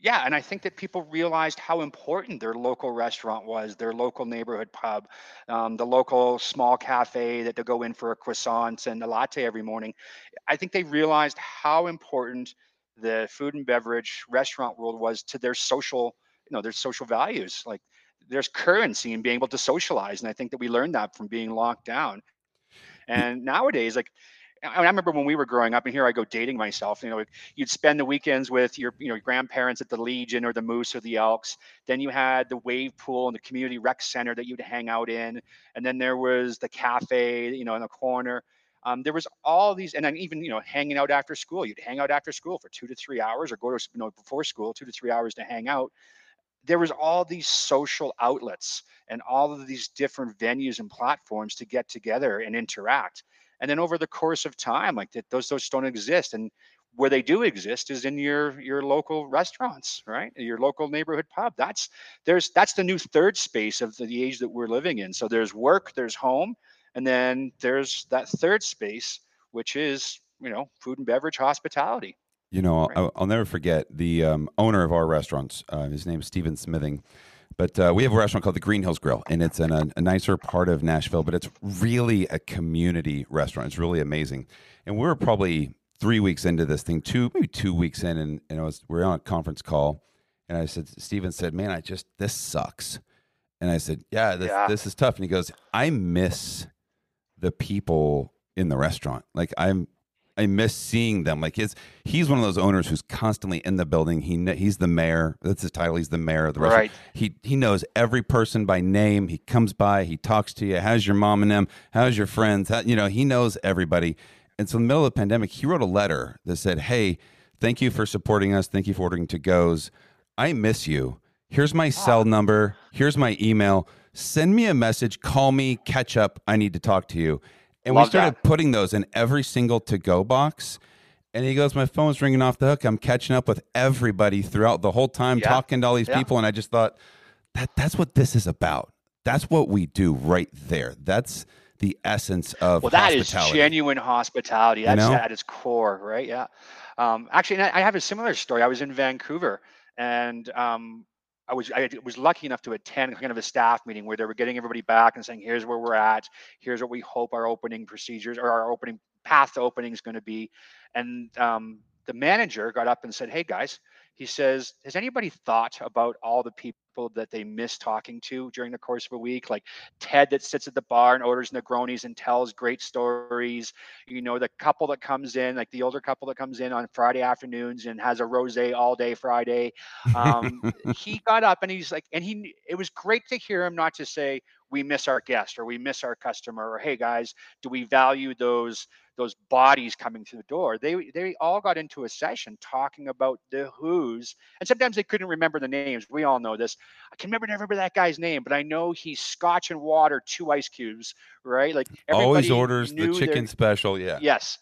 yeah, and I think that people realized how important their local restaurant was, their local neighborhood pub, um, the local small cafe that they go in for a croissant and a latte every morning. I think they realized how important the food and beverage restaurant world was to their social, you know, their social values. Like there's currency in being able to socialize, and I think that we learned that from being locked down. And nowadays, like I mean, I remember when we were growing up, and here I go dating myself. You know, you'd spend the weekends with your, you know, grandparents at the Legion or the Moose or the Elks. Then you had the wave pool and the community rec center that you'd hang out in, and then there was the cafe, you know, in the corner. Um, there was all these, and then even you know, hanging out after school. You'd hang out after school for two to three hours, or go to you know before school, two to three hours to hang out. There was all these social outlets and all of these different venues and platforms to get together and interact. And then over the course of time like that those those don't exist. And where they do exist is in your your local restaurants right? Your local neighborhood pub. That's there's that's the new third space of the, the age that we're living in. So there's work there's home and then there's that third space which is you know food and beverage hospitality You know, Right. I'll, I'll never forget the um, owner of our restaurants. Uh, his is Steven Smithing. But uh, we have a restaurant called the Green Hills Grill, and it's in a, a nicer part of Nashville, but it's really a community restaurant. It's really amazing. And we were probably three weeks into this thing, two maybe two weeks in, and, and I was we are on a conference call, and I said, Steven said, "Man, I just this sucks," and I said, "Yeah, this, Yeah. this is tough." And he goes, "I miss the people in the restaurant. Like I'm I miss seeing them. Like his, he's one of those owners who's constantly in the building. He he's the mayor. That's his title. He's the mayor of the restaurant. Right. He he knows every person by name. He comes by. He talks to you. How's your mom and them? How's your friends? How, you know, he knows everybody. And so in the middle of the pandemic, he wrote a letter that said, "Hey, thank you for supporting us. Thank you for ordering to goes. I miss you. Here's my ah. cell number. Here's my email. Send me a message. Call me. Catch up. I need to talk to you." And we started that. putting those in every single to go box. And he goes, My phone's ringing off the hook. I'm catching up with everybody throughout the whole time, Yeah. talking to all these Yeah. people. And I just thought, that that's what this is about. That's what we do right there. That's the essence of Well, that is genuine hospitality. That's know? at its core, right? Yeah. Um, actually, I I have a similar story. I was in Vancouver, and um, I was I was lucky enough to attend kind of a staff meeting where they were getting everybody back and saying, "Here's where we're at. Here's what we hope our opening procedures or our opening path to opening is going to be." And um, the manager got up and said, "Hey guys," he says, "Has anybody thought about all the people that they miss talking to during the course of a week? Like Ted that sits at the bar and orders Negronis and tells great stories. You know, the couple that comes in, like the older couple that comes in on Friday afternoons and has a rosé all day Friday. Um, [LAUGHS] he got up and he's like, and he, it was great to hear him not to say we miss our guest or we miss our customer or hey guys, do we value those those bodies coming through the door? They they all got into a session talking about the who's, and sometimes they couldn't remember the names. We all know this. I can remember never remember that guy's name, but I know he's Scotch and water, two ice cubes, right? Like Always orders the knew their- chicken special. Yeah. Yes.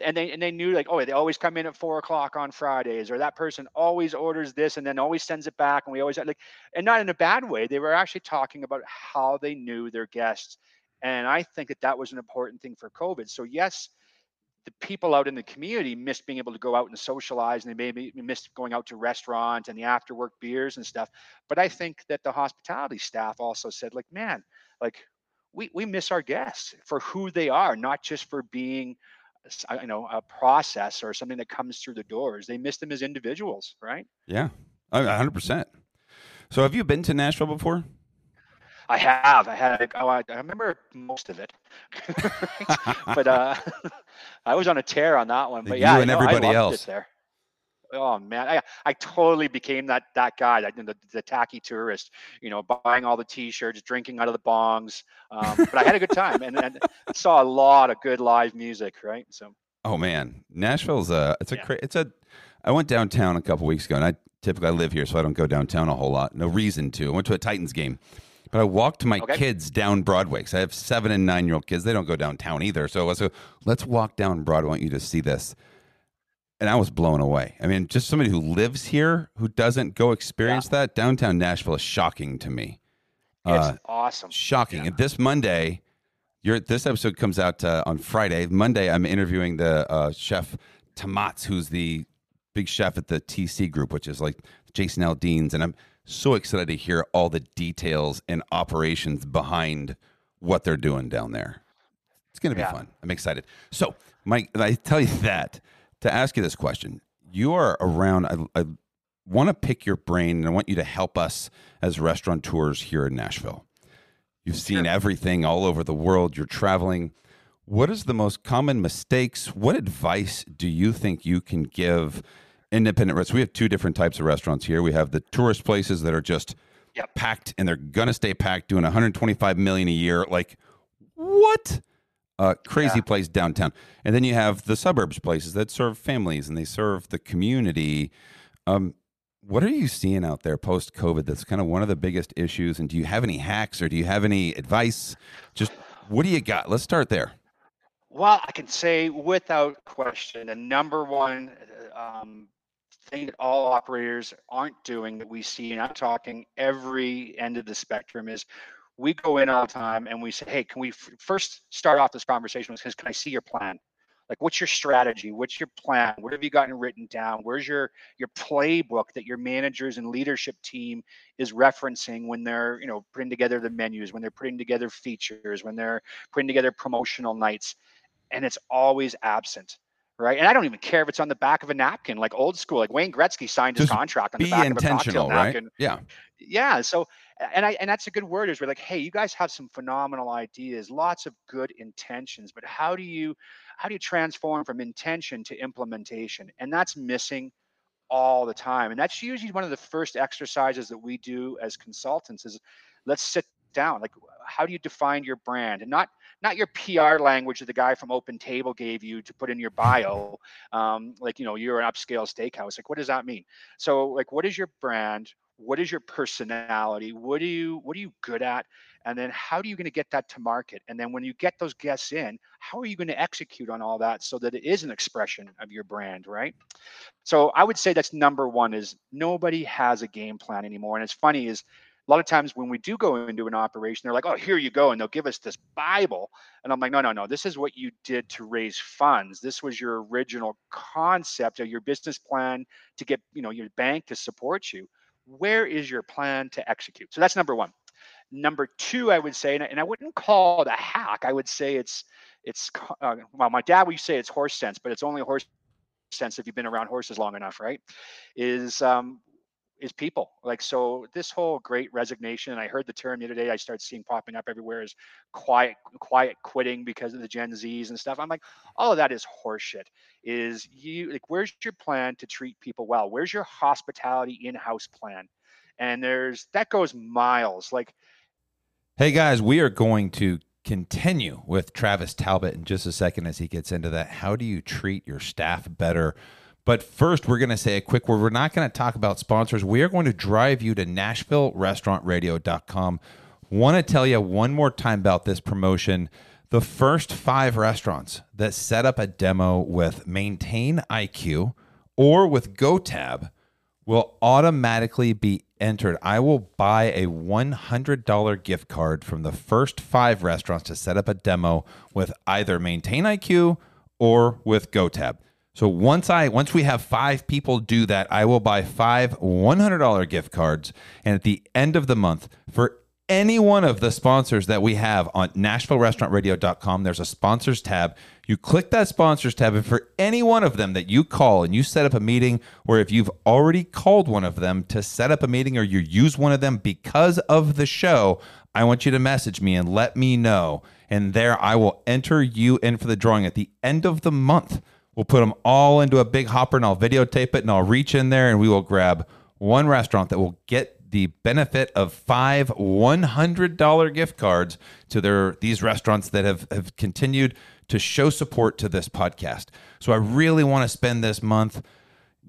And they and they knew like, oh, they always come in at four o'clock on Fridays, or that person always orders this and then always sends it back. And we always like and not in a bad way. They were actually talking about how they knew their guests. And I think that that was an important thing for COVID. So yes, the people out in the community missed being able to go out and socialize and they maybe missed going out to restaurants and the after work beers and stuff. But I think that the hospitality staff also said, like, man, like we, we miss our guests for who they are, not just for being you know a process or something that comes through the doors. They miss them as individuals, right? Yeah. A 100%. So have you been to Nashville before? I have. I had. Oh, I, I remember most of it, [LAUGHS] but uh, [LAUGHS] I was on a tear on that one. But You yeah, and no, everybody else. There. Oh man, I I totally became that that guy, that the, the tacky tourist. You know, buying all the T-shirts, drinking out of the bongs. Um, but I had a good time and, and saw a lot of good live music. Right. So Oh man, Nashville's a it's a Yeah. cra- it's a. I went downtown a couple weeks ago, and I typically I live here, so I don't go downtown a whole lot. No reason to. I went to a Titans game, but I walked my Okay. kids down Broadway because I have seven and nine year old kids. They don't go downtown either. So I was like, let's walk down Broadway. I want you to see this. And I was blown away. I mean, just somebody who lives here who doesn't go experience that downtown Nashville is shocking to me. it's Uh, awesome. shocking. Yeah. And this Monday, your this episode comes out uh, on Friday. Monday, I'm interviewing the uh, chef Tomatz, who's the big chef at the TC Group, which is like Jason Aldean's, and I'm so excited to hear all the details and operations behind what they're doing down there. It's going to be Yeah. fun. I'm excited. So, Mike, I tell you [LAUGHS] that to ask you this question. You are around. I, I want to pick your brain, and I want you to help us as restaurateurs here in Nashville. You've seen Sure. everything all over the world. You're traveling. What is the most common mistakes? What advice do you think you can give independent restaurants? We have two different types of restaurants here. We have the tourist places that are just Yep. packed and they're gonna stay packed, doing 125 million a year. Like what? Uh, crazy Yeah. place downtown. And then you have the suburbs places that serve families and they serve the community. Um, what are you seeing out there post COVID that's kind of one of the biggest issues? And do you have any hacks or do you have any advice? Just what do you got? Let's start there. Well, I can say without question, the number one uh, um, thing that all operators aren't doing that we see, and I'm talking every end of the spectrum, is we go in all the time and we say, hey, can we f- first start off this conversation with, can I see your plan? Like, what's your strategy? What's your plan? What have you gotten written down? Where's your your playbook that your managers and leadership team is referencing when they're, you know, putting together the menus, when they're putting together features, when they're putting together promotional nights? and it's always absent, right? And I don't even care if it's on the back of a napkin, like old school, like Wayne Gretzky signed his contract on the back of a cocktail right? napkin. Yeah. Yeah. So, and I and that's a good word is we're like, hey, you guys have some phenomenal ideas, lots of good intentions, but how do you how do you transform from intention to implementation? And that's missing all the time. And that's usually one of the first exercises that we do as consultants is let's sit down. Like, how do you define your brand? And not not your PR language that the guy from Open Table gave you to put in your bio. Um, like, you know, you're an upscale steakhouse. Like, what does that mean? So, like, what is your brand? What is your personality? What do you what are you good at? And then how are you going to get that to market? And then when you get those guests in, how are you going to execute on all that so that it is an expression of your brand, right? So I would say that's number one is nobody has a game plan anymore. And it's funny is a lot of times when we do go into an operation, they're like, oh, here you go. And they'll give us this Bible. And I'm like, no, no, no. This is what you did to raise funds. This was your original concept of your business plan to get, you know, your bank to support you. Where is your plan to execute? So that's number one. Number two, I would say, and I, and I wouldn't call it a hack. I would say it's, it's, uh, well, my dad would say it's horse sense, but it's only horse sense if you've been around horses long enough, right? Is um, is people. Like so this whole great resignation i heard the term the other day i started seeing popping up everywhere is quiet quiet quitting because of the gen z's and stuff. I'm like all of that is horseshit. Is you like where's your plan to treat people well? Where's your hospitality in-house plan? And there's that goes miles. Like hey guys we are going to continue with travis talbott in just a second as he gets into that. How do you treat your staff better but first, we're going to say a quick word. We're not going to talk about sponsors. We are going to drive you to NashvilleRestaurantRadio.com. Want to tell you one more time about this promotion. The first five restaurants that set up a demo with Maintain IQ or with GoTab will automatically be entered. I will buy a $100 gift card from the first five restaurants to set up a demo with either Maintain IQ or with GoTab. So once I once we have five people do that, I will buy five $100 gift cards and at the end of the month for any one of the sponsors that we have on NashvilleRestaurantRadio.com, there's a sponsors tab. You click that sponsors tab, and for any one of them that you call and you set up a meeting, or if you've already called one of them to set up a meeting or you use one of them because of the show, I want you to message me and let me know. And there I will enter you in for the drawing at the end of the month. We'll put them all into a big hopper and I'll videotape it and I'll reach in there and we will grab one restaurant that will get the benefit of five $100 gift cards to their these restaurants that have, have continued to show support to this podcast. So I really want to spend this month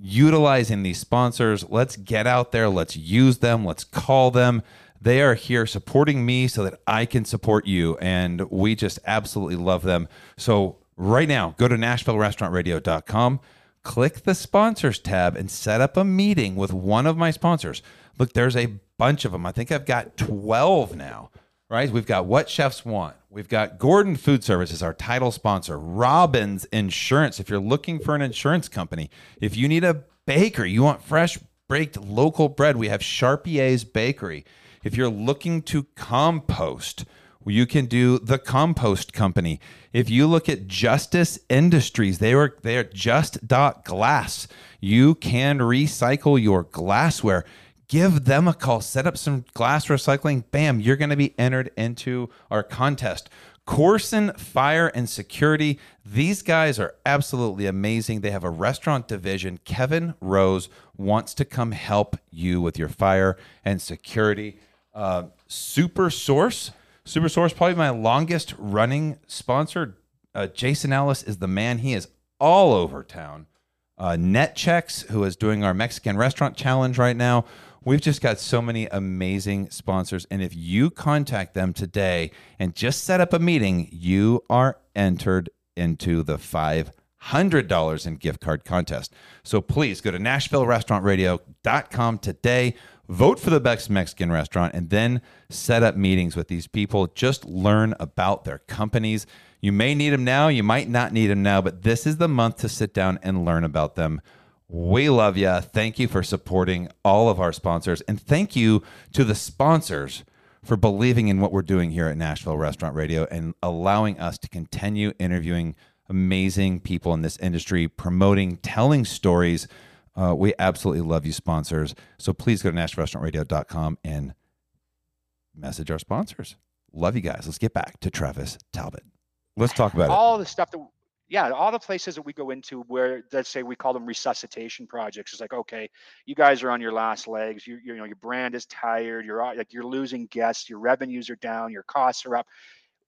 utilizing these sponsors. Let's get out there, let's use them, let's call them. They are here supporting me so that I can support you. And we just absolutely love them. So right now, go to NashvilleRestaurantRadio.com, click the sponsors tab, and set up a meeting with one of my sponsors. Look, there's a bunch of them. I think I've got 12 now, right? We've got What Chefs Want. We've got Gordon Food Services, our title sponsor, Robbins Insurance. If you're looking for an insurance company, if you need a baker, you want fresh baked local bread, we have Charpier's Bakery. If you're looking to compost, you can do the compost company. If you look at Justice Industries, they are they are just dot glass. You can recycle your glassware. Give them a call. Set up some glass recycling. Bam, you're going to be entered into our contest. Corson Fire and Security. These guys are absolutely amazing. They have a restaurant division. Kevin Rose wants to come help you with your fire and security. Uh, Super Source Super Source, probably my longest running sponsor. Uh, Jason Ellis is the man. He is all over town. Uh, NetChex, who is doing our Mexican restaurant challenge right now. We've just got so many amazing sponsors. And if you contact them today and just set up a meeting, you are entered into the $500 in gift card contest. So please go to NashvilleRestaurantRadio.com today vote for the best Mexican restaurant, and then set up meetings with these people. Just learn about their companies. You may need them now, you might not need them now, but this is the month to sit down and learn about them. We love you. Thank you for supporting all of our sponsors, and thank you to the sponsors for believing in what we're doing here at Nashville Restaurant Radio and allowing us to continue interviewing amazing people in this industry, promoting, telling stories uh, we absolutely love you, sponsors. So please go to NashvilleRestaurantRadio.com and message our sponsors. Love you guys. Let's get back to Travis Talbott. Let's talk about all it. the stuff that yeah, all the places that we go into where let's say we call them resuscitation projects. It's like, okay, you guys are on your last legs. You, you know, your brand is tired. You're like you're losing guests. Your revenues are down. Your costs are up.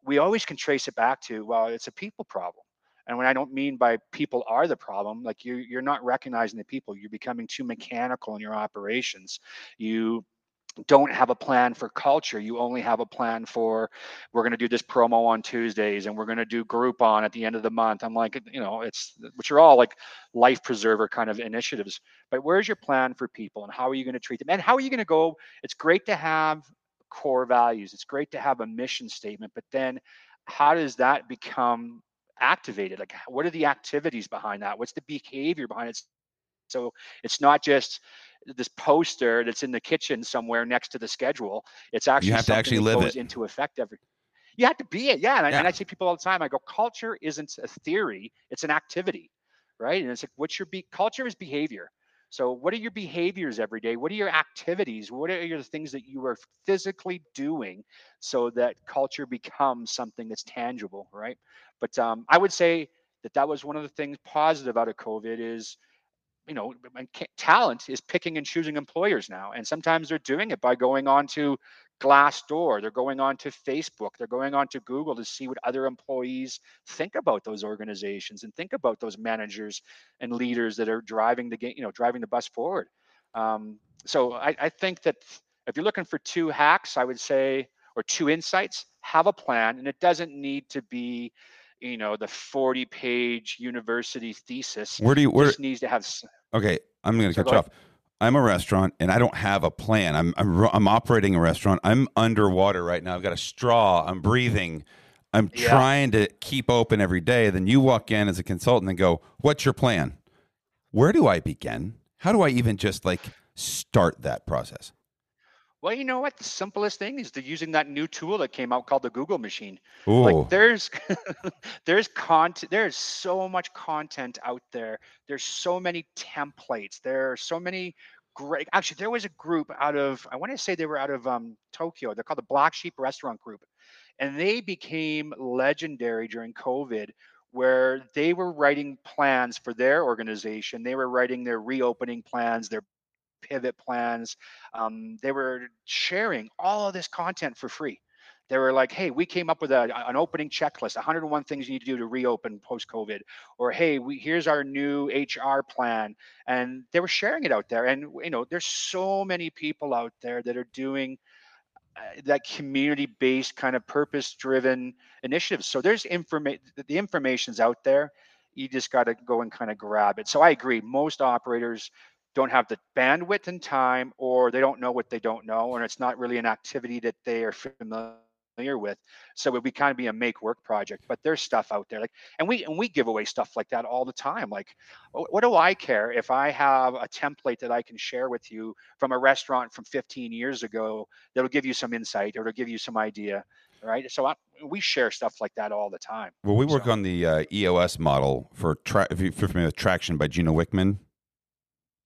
We always can trace it back to well, it's a people problem. And when I don't mean by people are the problem, like you you're not recognizing the people. You're becoming too mechanical in your operations. You don't have a plan for culture. You only have a plan for we're going to do this promo on Tuesdays and we're going to do Groupon at the end of the month. I'm like, you know, it's which are all like life preserver kind of initiatives. But where's your plan for people and how are you going to treat them? And how are you going to go? It's great to have core values. It's great to have a mission statement, but then how does that become activated? Like what are the activities behind that? What's the behavior behind it? So it's not just this poster that's in the kitchen somewhere next to the schedule. It's actually you have to actually live goes it into effect every. You have to be it, yeah. And, yeah. I, and I say people all the time. I go, culture isn't a theory; it's an activity, right? And it's like, what's your be? Culture is behavior. So, what are your behaviors every day? What are your activities? What are your things that you are physically doing so that culture becomes something that's tangible, right? But um, I would say that that was one of the things positive out of COVID is you know talent is picking and choosing employers now and sometimes they're doing it by going on to glassdoor they're going on to facebook they're going on to google to see what other employees think about those organizations and think about those managers and leaders that are driving the you know driving the bus forward. Um, so I, I think that if you're looking for two hacks i would say or two insights have a plan and it doesn't need to be you know the 40 page university thesis where do you where just needs to have okay i'm going to cut you off. I'm a restaurant and i don't have a plan. I'm, I'm i'm operating a restaurant. I'm underwater right now. I've got a straw. I'm breathing. I'm yeah. trying to keep open every day. Then you walk in as a consultant and go what's your plan? Where do i begin? How do i even just like start that process well, you know what? The simplest thing is to using that new tool that came out called the Google machine. Ooh. Like there's [LAUGHS] there's content there's so much content out there. There's so many templates. There are so many great actually there was a group out of I want to say they were out of um, Tokyo. They're called the Black Sheep Restaurant Group. And they became legendary during COVID where they were writing plans for their organization. They were writing their reopening plans, their pivot plans. Um, they were sharing all of this content for free. They were like, hey, we came up with a, an opening checklist 101 things you need to do to reopen post COVID. Or, hey, we, here's our new HR plan. And they were sharing it out there. And, you know, there's so many people out there that are doing uh, that community based kind of purpose driven initiatives. So there's information, the information's out there. You just got to go and kind of grab it. So I agree. Most operators don't have the bandwidth and time or they don't know what they don't know and it's not really an activity that they are familiar with. So it would be kind of be a make work project but there's stuff out there like and we and we give away stuff like that all the time like what do i care if i have a template that i can share with you from a restaurant from 15 years ago that'll give you some insight or it'll give you some idea right? So I, we share stuff like that all the time well we work so. on the uh, eos model for tra- if you're familiar with traction by Gino wickman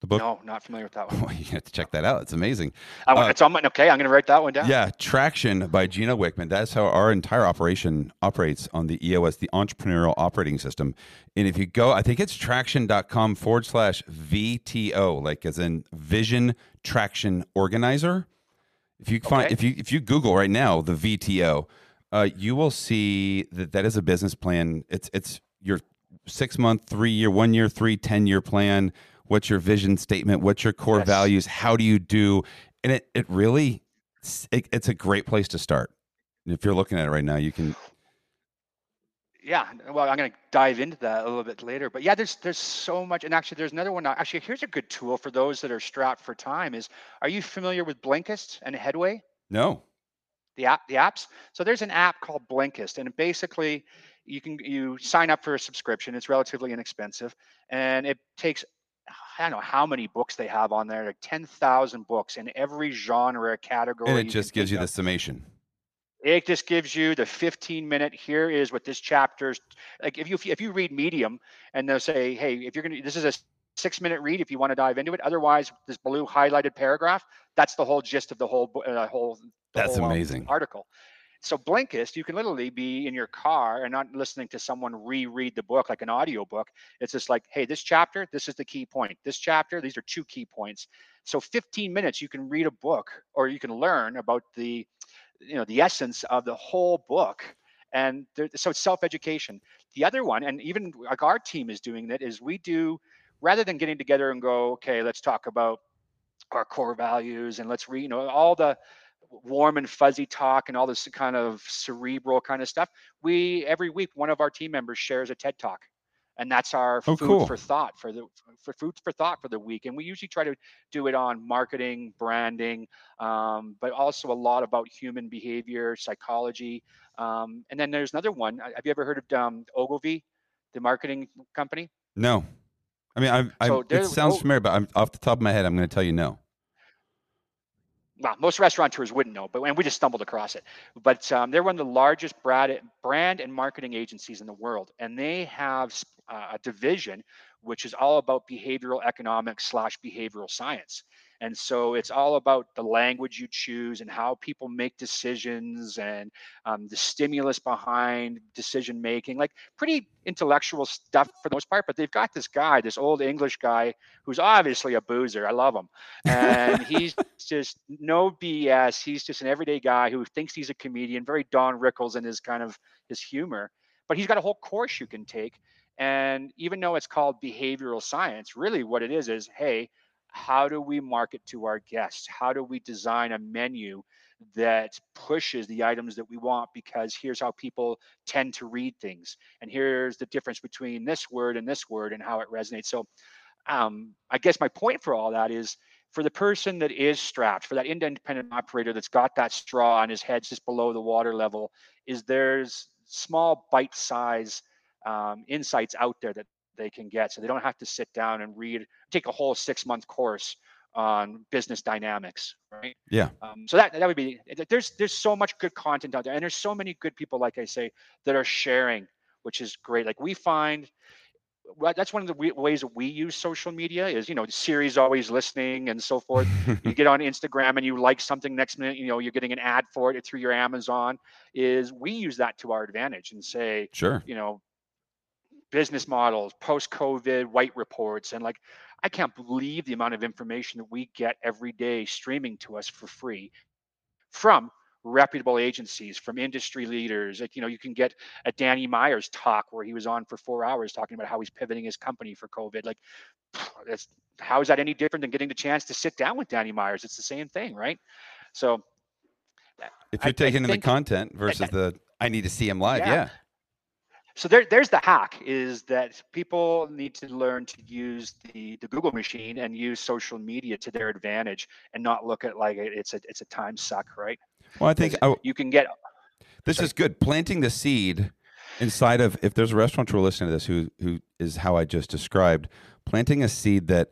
the book? No, not familiar with that one. [LAUGHS] You have to check that out. It's amazing. Uh, it's on my, okay, I'm going to write that one down. Yeah, Traction by Gino Wickman. That's how our entire operation operates on the EOS, the Entrepreneurial Operating System. And if you go, I think it's traction.com forward slash VTO, like as in Vision Traction Organizer. If you find, okay. if you if you Google right now the VTO, uh, you will see that that is a business plan. It's it's your six month, three year, one year, three, ten year plan what's your vision statement? What's your core yes. values? How do you do? And it, it really it, it's a great place to start. If you're looking at it right now you can yeah well i'm going to dive into that a little bit later but yeah there's there's so much and actually there's another one uh, actually here's a good tool for those that are strapped for time is are you familiar with blinkist and headway? No. The app the apps? So there's an app called blinkist and basically you can you sign up for a subscription it's relatively inexpensive and it takes I don't know how many books they have on there, like 10,000 books in every genre category. And it just gives you the summation. It just gives you the 15 minute. Here is what this chapter's like. If you if you read Medium and they'll say, hey, if you're gonna, this is a six minute read if you want to dive into it. Otherwise, this blue highlighted paragraph, that's the whole gist of the whole uh, whole. The that's whole, amazing um, article. So Blinkist, you can literally be in your car and not listening to someone reread the book like an audio book. It's just like, hey, this chapter, this is the key point. This chapter, these are two key points. So 15 minutes, you can read a book or you can learn about the, you know, the essence of the whole book. And there, so it's self-education. The other one, and even like our team is doing that, is we do rather than getting together and go, okay, let's talk about our core values and let's read, you know, all the warm and fuzzy talk and all this kind of cerebral kind of stuff. We every week one of our team members shares a TED talk, and that's our oh, food cool. for thought for the for food for thought for the week. And we usually try to do it on marketing, branding, um, but also a lot about human behavior, psychology. Um, and then there's another one. Have you ever heard of um, Ogilvy, the marketing company? No. I mean, I, I so it sounds familiar, but I'm off the top of my head. I'm going to tell you no well, most restaurateurs wouldn't know, but and we just stumbled across it. But um, they're one of the largest brand, brand and marketing agencies in the world, and they have uh, a division which is all about behavioral economics slash behavioral science. And so it's all about the language you choose and how people make decisions and um, the stimulus behind decision making, like pretty intellectual stuff for the most part. But they've got this guy, this old English guy, who's obviously a boozer. I love him. And [LAUGHS] he's just no BS. He's just an everyday guy who thinks he's a comedian, very Don Rickles in his kind of his humor. But he's got a whole course you can take. And even though it's called behavioral science, really what it is is hey, how do we market to our guests? How do we design a menu that pushes the items that we want? Because here's how people tend to read things, and here's the difference between this word and this word and how it resonates. So, um, I guess my point for all that is for the person that is strapped, for that independent operator that's got that straw on his head just below the water level, is there's small bite size um, insights out there that they can get so they don't have to sit down and read take a whole six month course on business dynamics right yeah um, so that that would be there's there's so much good content out there and there's so many good people like i say that are sharing which is great like we find that's one of the ways that we use social media is you know Siri's always listening and so forth. [LAUGHS] you get on Instagram and you like something next minute, you know you're getting an ad for it through your Amazon. Is we use that to our advantage and say, sure, you know, business models, post-COVID white reports, and like I can't believe the amount of information that we get every day streaming to us for free from reputable agencies, from industry leaders. Like, you know, you can get a Danny Myers talk where he was on for four hours talking about how he's pivoting his company for COVID. Like, that's how is that any different than getting the chance to sit down with Danny Myers? It's the same thing, right? So if you're I, taking I in the content versus I, the I need to see him live, yeah. yeah so there, there's the hack is that people need to learn to use the, the Google machine and use social media to their advantage and not look at like it's a it's a time suck, right? Well, I think I, you can get. This sorry. is good. Planting the seed inside of if there's a restaurateur listening to this who who is how I just described, planting a seed that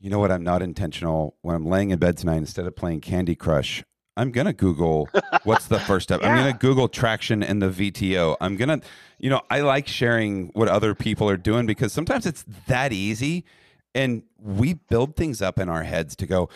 you know what I'm not intentional when I'm laying in bed tonight instead of playing Candy Crush. I'm gonna Google what's the first step. yeah. [LAUGHS] I'm gonna Google traction in the VTO. I'm gonna, you know, I like sharing what other people are doing because sometimes it's that easy, and we build things up in our heads to go.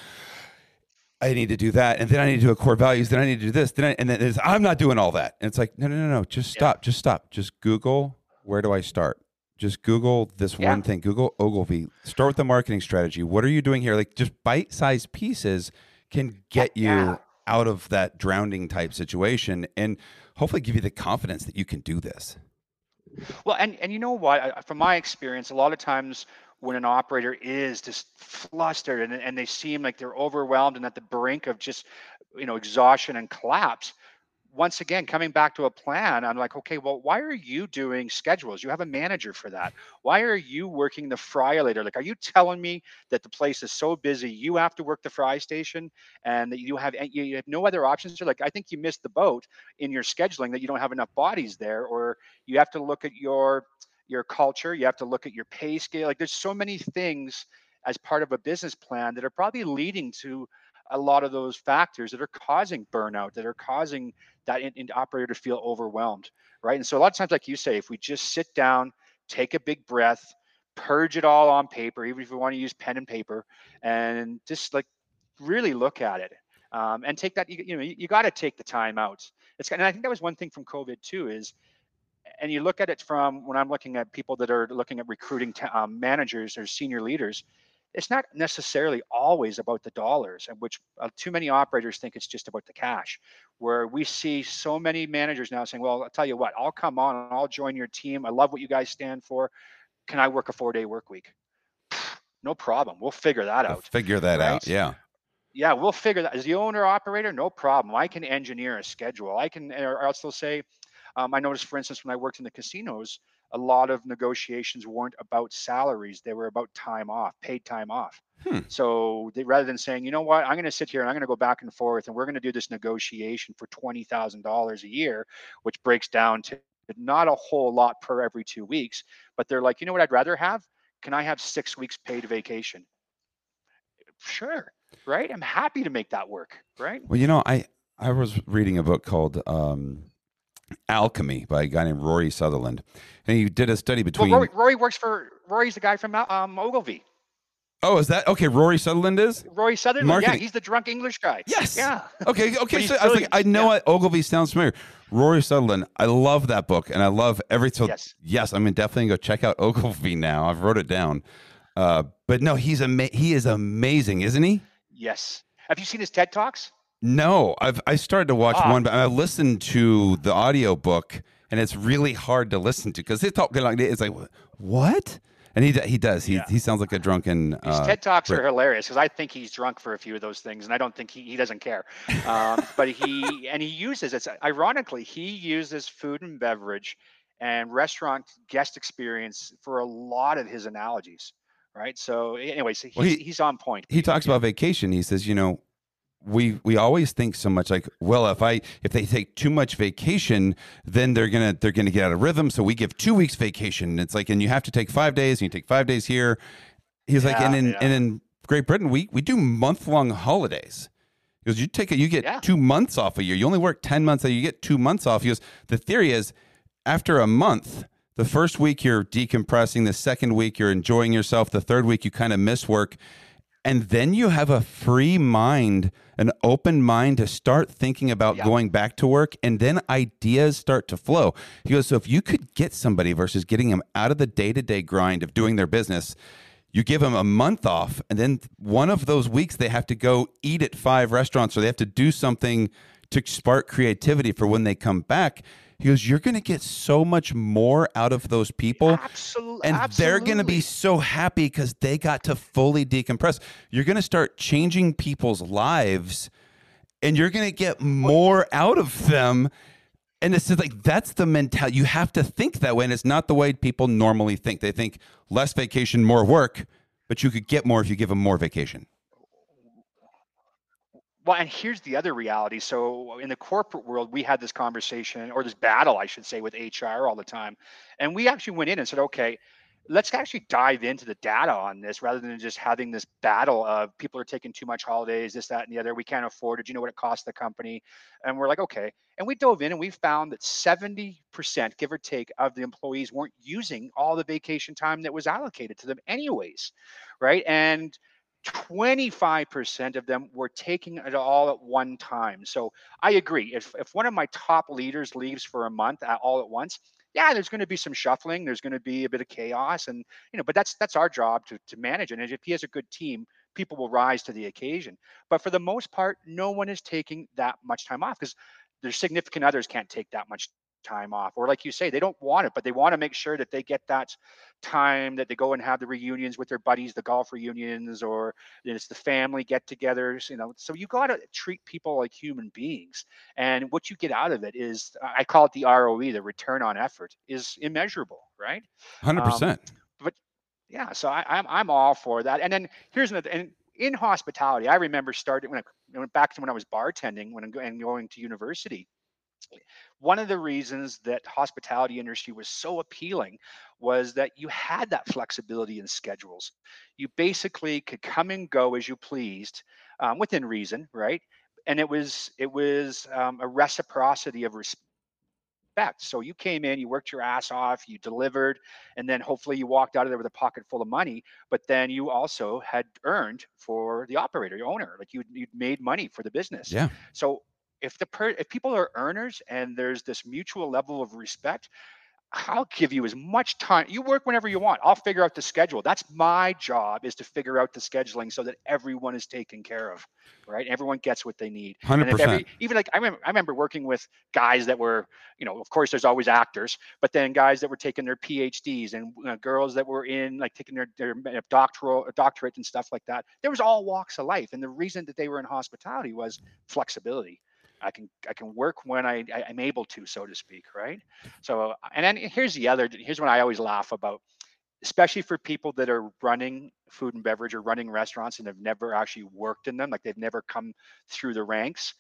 I need to do that, and then I need to do a core values. Then I need to do this. Then I, and then it's, I'm not doing all that. And it's like, no, no, no, no. Just stop. Yeah. Just stop. Just Google. Where do I start? Just Google this yeah. one thing. Google Ogilvy. Start with the marketing strategy. What are you doing here? Like just bite-sized pieces can get you out of that drowning type situation and hopefully give you the confidence that you can do this. Well, and and you know what? From my experience, a lot of times when an operator is just flustered and, and they seem like they're overwhelmed and at the brink of just you know exhaustion and collapse, once again coming back to a plan i'm like okay well why are you doing schedules? You have a manager for that. Why are you working the fry later? Like are you telling me that the place is so busy you have to work the fry station and that you have you have no other options? You're like i think you missed the boat in your scheduling that you don't have enough bodies there or you have to look at your your culture you have to look at your pay scale. Like there's so many things as part of a business plan that are probably leading to a lot of those factors that are causing burnout, that are causing that in, in operator to feel overwhelmed, right? And so a lot of times, like you say, if we just sit down, take a big breath, purge it all on paper, even if we want to use pen and paper, and just like really look at it. um, and take that. You, you know, you, you got to take the time out. It's and I think that was one thing from COVID too is, and you look at it from when I'm looking at people that are looking at recruiting t- um, managers or senior leaders. It's not necessarily always about the dollars, and which uh, too many operators think it's just about the cash. Where we see so many managers now saying, "Well, I'll tell you what, I'll come on, and I'll join your team. I love what you guys stand for. Can I work a four-day work week?" no problem. We'll figure that We'll out. figure that right? out. Yeah. Yeah, we'll figure that. As the owner operator, no problem. I can engineer a schedule. I can, or else they'll say, um, I noticed, for instance, when I worked in the casinos, a lot of negotiations weren't about salaries; they were about time off, paid time off. Hmm. So they, rather than saying, you know what, I'm going to sit here and I'm going to go back and forth, and we're going to do this negotiation for twenty thousand dollars a year, which breaks down to not a whole lot per every two weeks, but they're like, you know what, I'd rather have can I have six weeks paid vacation? Sure, right? I'm happy to make that work, right? Well, you know, I I was reading a book called um, Alchemy by a guy named Rory Sutherland, and he did a study between. Well, Rory, Rory works for Rory's the guy from um, Ogilvy. oh, is that okay? Rory Sutherland is. Rory Sutherland, Marketing. yeah, he's the drunk English guy. Yes. Yeah. Okay. [LAUGHS] Okay. So I was like. I know Yeah. what Ogilvy sounds familiar. Rory Sutherland. I love that book, and I love every. So Yes. yes, I'm mean, definitely go check out [LAUGHS] Ogilvy now. I've wrote it down. Uh, but no, he's ama- He is amazing, isn't he? Yes. Have you seen his TED talks? No, I've I started to watch Ah. one, but I listened to the audio book, and it's really hard to listen to because they talk like it's like what, and he he does he Yeah. he sounds like a drunken. His Uh, TED talks Rick. are hilarious because I think he's drunk for a few of those things, and I don't think he, he doesn't care. Um, [LAUGHS] but he and he uses it's ironically he uses food and beverage and restaurant guest experience for a lot of his analogies, right? So, anyways, he's, Well, he- he's on point. he talks about vacation. He says, you know, we we always think so much like, well, if I if they take too much vacation, then they're gonna they're gonna get out of rhythm. So we give two weeks vacation. And it's like, and you have to take five days, and you take five days here. He's like, and in yeah. and in Great Britain, we we do month long holidays. Because you take a, you get Yeah. two months off a year. You only work ten months, so you get two months off. He goes, the theory is, after a month, the first week you're decompressing, the second week you're enjoying yourself, the third week you kind of miss work, and then you have a free mind, an open mind to start thinking about Yeah. going back to work, and then ideas start to flow. He goes, so if you could get somebody versus getting them out of the day to day grind of doing their business, you give them a month off, and then one of those weeks they have to go eat at five restaurants or they have to do something to spark creativity for when they come back. He goes, You're going to get so much more out of those people. Absolutely, And they're going to be so happy because they got to fully decompress. You're going to start changing people's lives and you're going to get more out of them. And it's just like, that's the mentality. You have to think that way. And it's not the way people normally think. They think less vacation, more work, but you could get more if you give them more vacation. Well, and here's the other reality. So in the corporate world, we had this conversation or this battle, I should say, with HR all the time. And we actually went in and said, okay, let's actually dive into the data on this rather than just having this battle of people are taking too much holidays, this, that, and the other. We can't afford it. You know what it costs the company? And we're like, okay. And we dove in and we found that 70%, give or take, of the employees weren't using all the vacation time that was allocated to them, anyways. Right. And 25% of them were taking it all at one time. So I agree. If, if one of my top leaders leaves for a month at, all at once, yeah, there's going to be some shuffling. There's going to be a bit of chaos, and you know, but that's that's our job to to manage. And if he has a good team, people will rise to the occasion. But for the most part, no one is taking that much time off because their significant others can't take that much time off or like you say they don't want it but they want to make sure that they get that time that they go and have the reunions with their buddies the golf reunions or it's the family get-togethers you know. So you got to treat people like human beings and what you get out of it is i call it the roe the return on effort is immeasurable right? Um, 100%. But yeah so I, I'm, I'm all for that. And then here's another and in hospitality i remember starting when i went back to when i was bartending when i'm and going to university one of the reasons that hospitality industry was so appealing was that you had that flexibility in schedules you basically could come and go as you pleased um, within reason right and it was it was um, a reciprocity of respect. So you came in, you worked your ass off, you delivered, and then hopefully you walked out of there with a pocket full of money. But then you also had earned for the operator, your owner, like you you made money for the business. Yeah. So if the per, if people are earners and there's this mutual level of respect, I'll give you as much time. You work whenever you want. I'll figure out the schedule. That's my job is to figure out the scheduling so that everyone is taken care of, right? Everyone gets what they need. Hundred percent. Even like I remember, I remember working with guys that were, you know, of course, there's always actors, but then guys that were taking their PhDs and uh, girls that were in like taking their their doctoral doctorate and stuff like that. There was all walks of life, and the reason that they were in hospitality was flexibility I can I can work when I, I am able to, so to speak, right? So and then here's the other here's what I always laugh about, especially for people that are running food and beverage or running restaurants and have never actually worked in them, like they've never come through the ranks,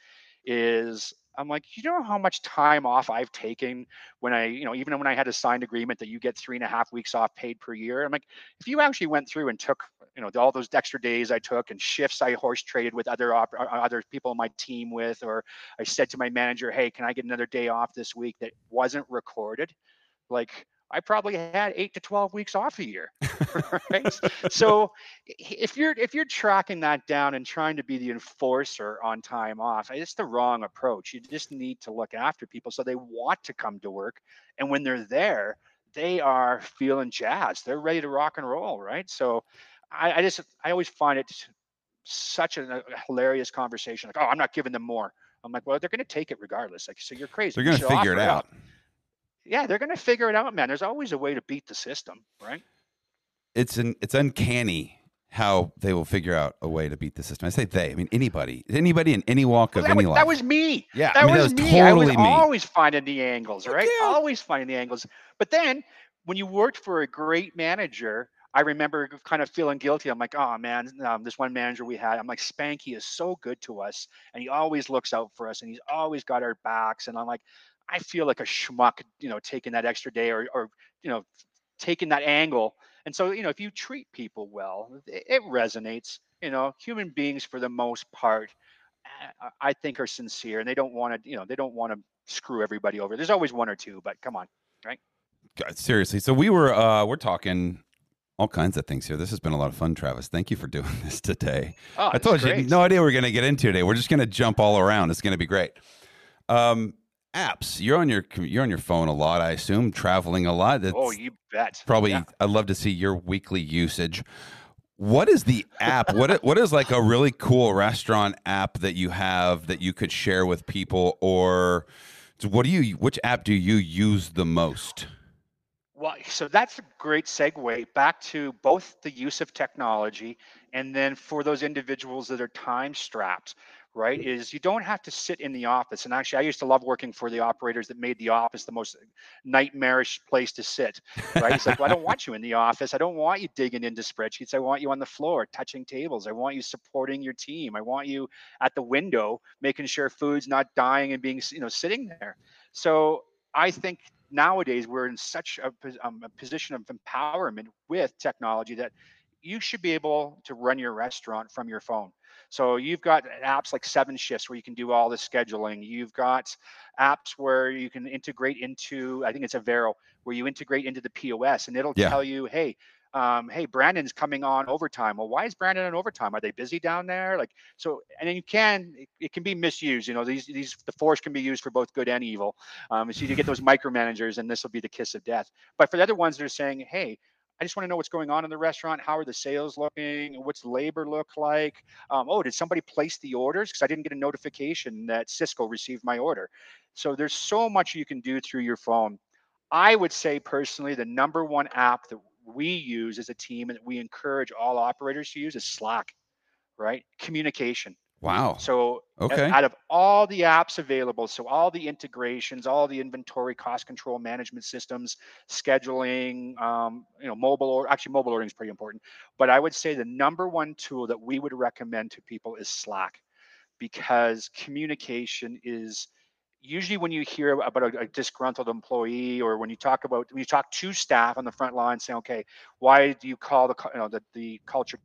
is I'm like, you know how much time off I've taken when I, you know, even when I had a signed agreement that you get three and a half weeks off paid per year. I'm like, if you actually went through and took, you know, all those extra days I took and shifts I horse traded with other op- other people on my team with, or I said to my manager, hey, can I get another day off this week that wasn't recorded? Like, I probably had eight to 12 weeks off a year. [LAUGHS] Right? so if you're if you're tracking that down and trying to be the enforcer on time off, it's the wrong approach. You just need to look after people so they want to come to work. And when they're there, they are feeling jazzed. They're ready to rock and roll, right? So I, I just I always find it such a, a uh, hilarious conversation. Like, oh, I'm not giving them more. I'm like, well, they're going to take it regardless. Like, so you're crazy. They're going to figure it out. out yeah, they're going to figure it out, man. There's always a way to beat the system, right? It's an it's uncanny how they will figure out a way to beat the system. I say they, I mean anybody, anybody in any walk well, of any was, life. That was me. Yeah, that, I mean, was, that was me. Totally I was me. always finding the angles, right? Yeah. Always finding the angles. But then when you worked for a great manager, I remember kind of feeling guilty. I'm like, oh man, um, this one manager we had, I'm like, Spanky is so good to us, and he always looks out for us, and he's always got our backs. And I'm like, I feel like a schmuck, you know, taking that extra day or, or you know, taking that angle. And so, you know, if you treat people well, it, it resonates. You know, human beings for the most part, uh, I think are sincere and they don't want to, you know, they don't want to screw everybody over. There's always one or two, but come on, right? God, seriously. So we were uh we're talking all kinds of things here. This has been a lot of fun, Travis. Thank you for doing [LAUGHS] this today. Oh, I told you no idea we are going to get into today. We're just going to jump all around. It's going to be great. Um, apps. You're on your you're on your phone a lot, I assume, traveling a lot. That's oh, you bet. Probably, yeah. I'd love to see your weekly usage. What is the app? what what is like a really cool restaurant app that you have that you could share with people, or what do you? Which app do you use the most? Well, so that's a great segue back to both the use of technology and then for those individuals that are time strapped right is you don't have to sit in the office. And actually i used to love working for the operators that made the office the most nightmarish place to sit right? It's like well, i don't want you in the office. I don't want you digging into spreadsheets. I want you on the floor touching tables. I want you supporting your team. I want you at the window making sure food's not dying and being you know sitting there. So i think nowadays we're in such a, um, a position of empowerment with technology that you should be able to run your restaurant from your phone so you've got apps like 7shifts where you can do all the scheduling. You've got apps where you can integrate into, I think it's Avero, where you integrate into the POS and it'll yeah. tell you, hey, um, hey, Brandon's coming on overtime. Well, why is Brandon on overtime? Are they busy down there? Like, so, and then you can, it, it can be misused. You know, these, these, the force can be used for both good and evil. Um, so you get those micromanagers, and this will be the kiss of death. But for the other ones, they're saying, hey, I just want to know what's going on in the restaurant. How are the sales looking? What's labor look like? Um, oh, did somebody place the orders? Because I didn't get a notification that Sysco received my order. So there's so much you can do through your phone. I would say personally, the number one app that we use as a team and that we encourage all operators to use is Slack, right? Communication. Wow. So okay. out of all the apps available, so all the integrations, all the inventory, cost control management systems, scheduling, um, you know, mobile or actually mobile ordering is pretty important. But I would say the number one tool that we would recommend to people is Slack, because communication is usually when you hear about a, a, disgruntled employee or when you talk about when you talk to staff on the front line saying okay why do you call the you know the, the culture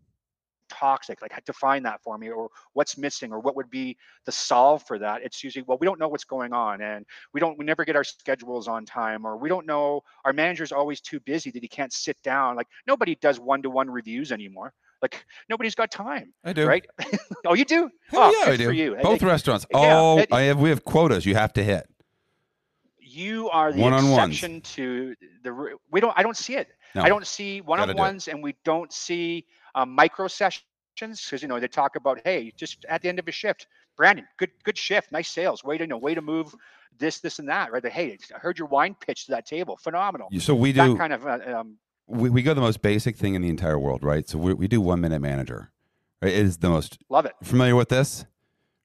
toxic like define that for me or what's missing or what would be the solve for that it's usually well we don't know what's going on and we don't we never get our schedules on time or we don't know our manager's always too busy that he can't sit down like nobody does one-to-one reviews anymore like nobody's got time. I do. Right? [LAUGHS] oh, you do? Oh, yeah, I do. you. Both restaurants. Yeah, oh, I have. We have quotas you have to hit. You are the One-on-ones. exception to the. We don't. I don't see it. No. I don't see one-on-ones, and we don't see um, micro sessions because you know they talk about hey, just at the end of a shift, Brandon, good good shift, nice sales, way to you know way to move this this and that, right? They, hey, I heard your wine pitch to that table, phenomenal. So we that do. kind of uh, um, we, we go the most basic thing in the entire world, right? So we, we do one minute manager. Right? It is the most love it. familiar with this,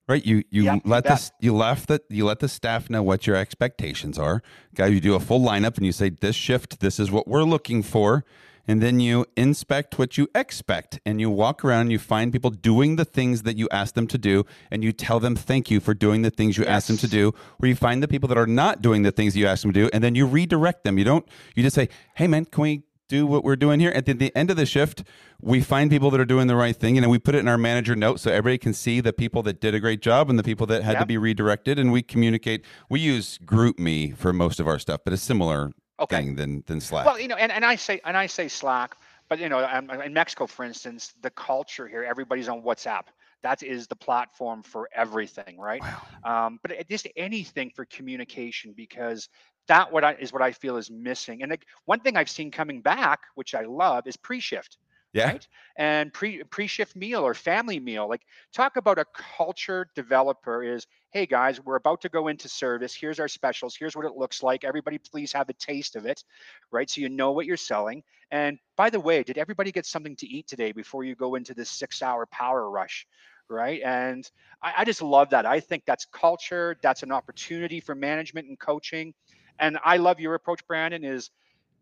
right? You you Yeah, let this you left that you let the staff know what your expectations are. Guy, you do a full lineup and you say this shift, this is what we're looking for, and then you inspect what you expect, and you walk around and you find people doing the things that you ask them to do, and you tell them thank you for doing the things you asked them to do. where you find the people that are not doing the things you ask them to do, and then you redirect them. You don't you just say, hey man, can we do what we're doing here. At the, the end of the shift, we find people that are doing the right thing, and then we put it in our manager note so everybody can see the people that did a great job and the people that had to be redirected. And we communicate. We use GroupMe for most of our stuff, but a similar Okay. thing than than Slack. Well, you know, and, and I say and I say Slack, but you know, um, in Mexico, for instance, the culture here, everybody's on WhatsApp. That is the platform for everything, right? Um, but just anything for communication because that what I is what I feel is missing. And like, one thing I've seen coming back, which I love, is pre-shift yeah, right? And pre pre-shift meal or family meal. Like talk about a culture developer is, hey guys, we're about to go into service. Here's our specials. Here's what it looks like. Everybody please have a taste of it, right? So you know what you're selling. And by the way, did everybody get something to eat today before you go into this six-hour power rush? Right. And I, I just love that. I think that's culture. That's an opportunity for management and coaching. And I love your approach, Brandon, is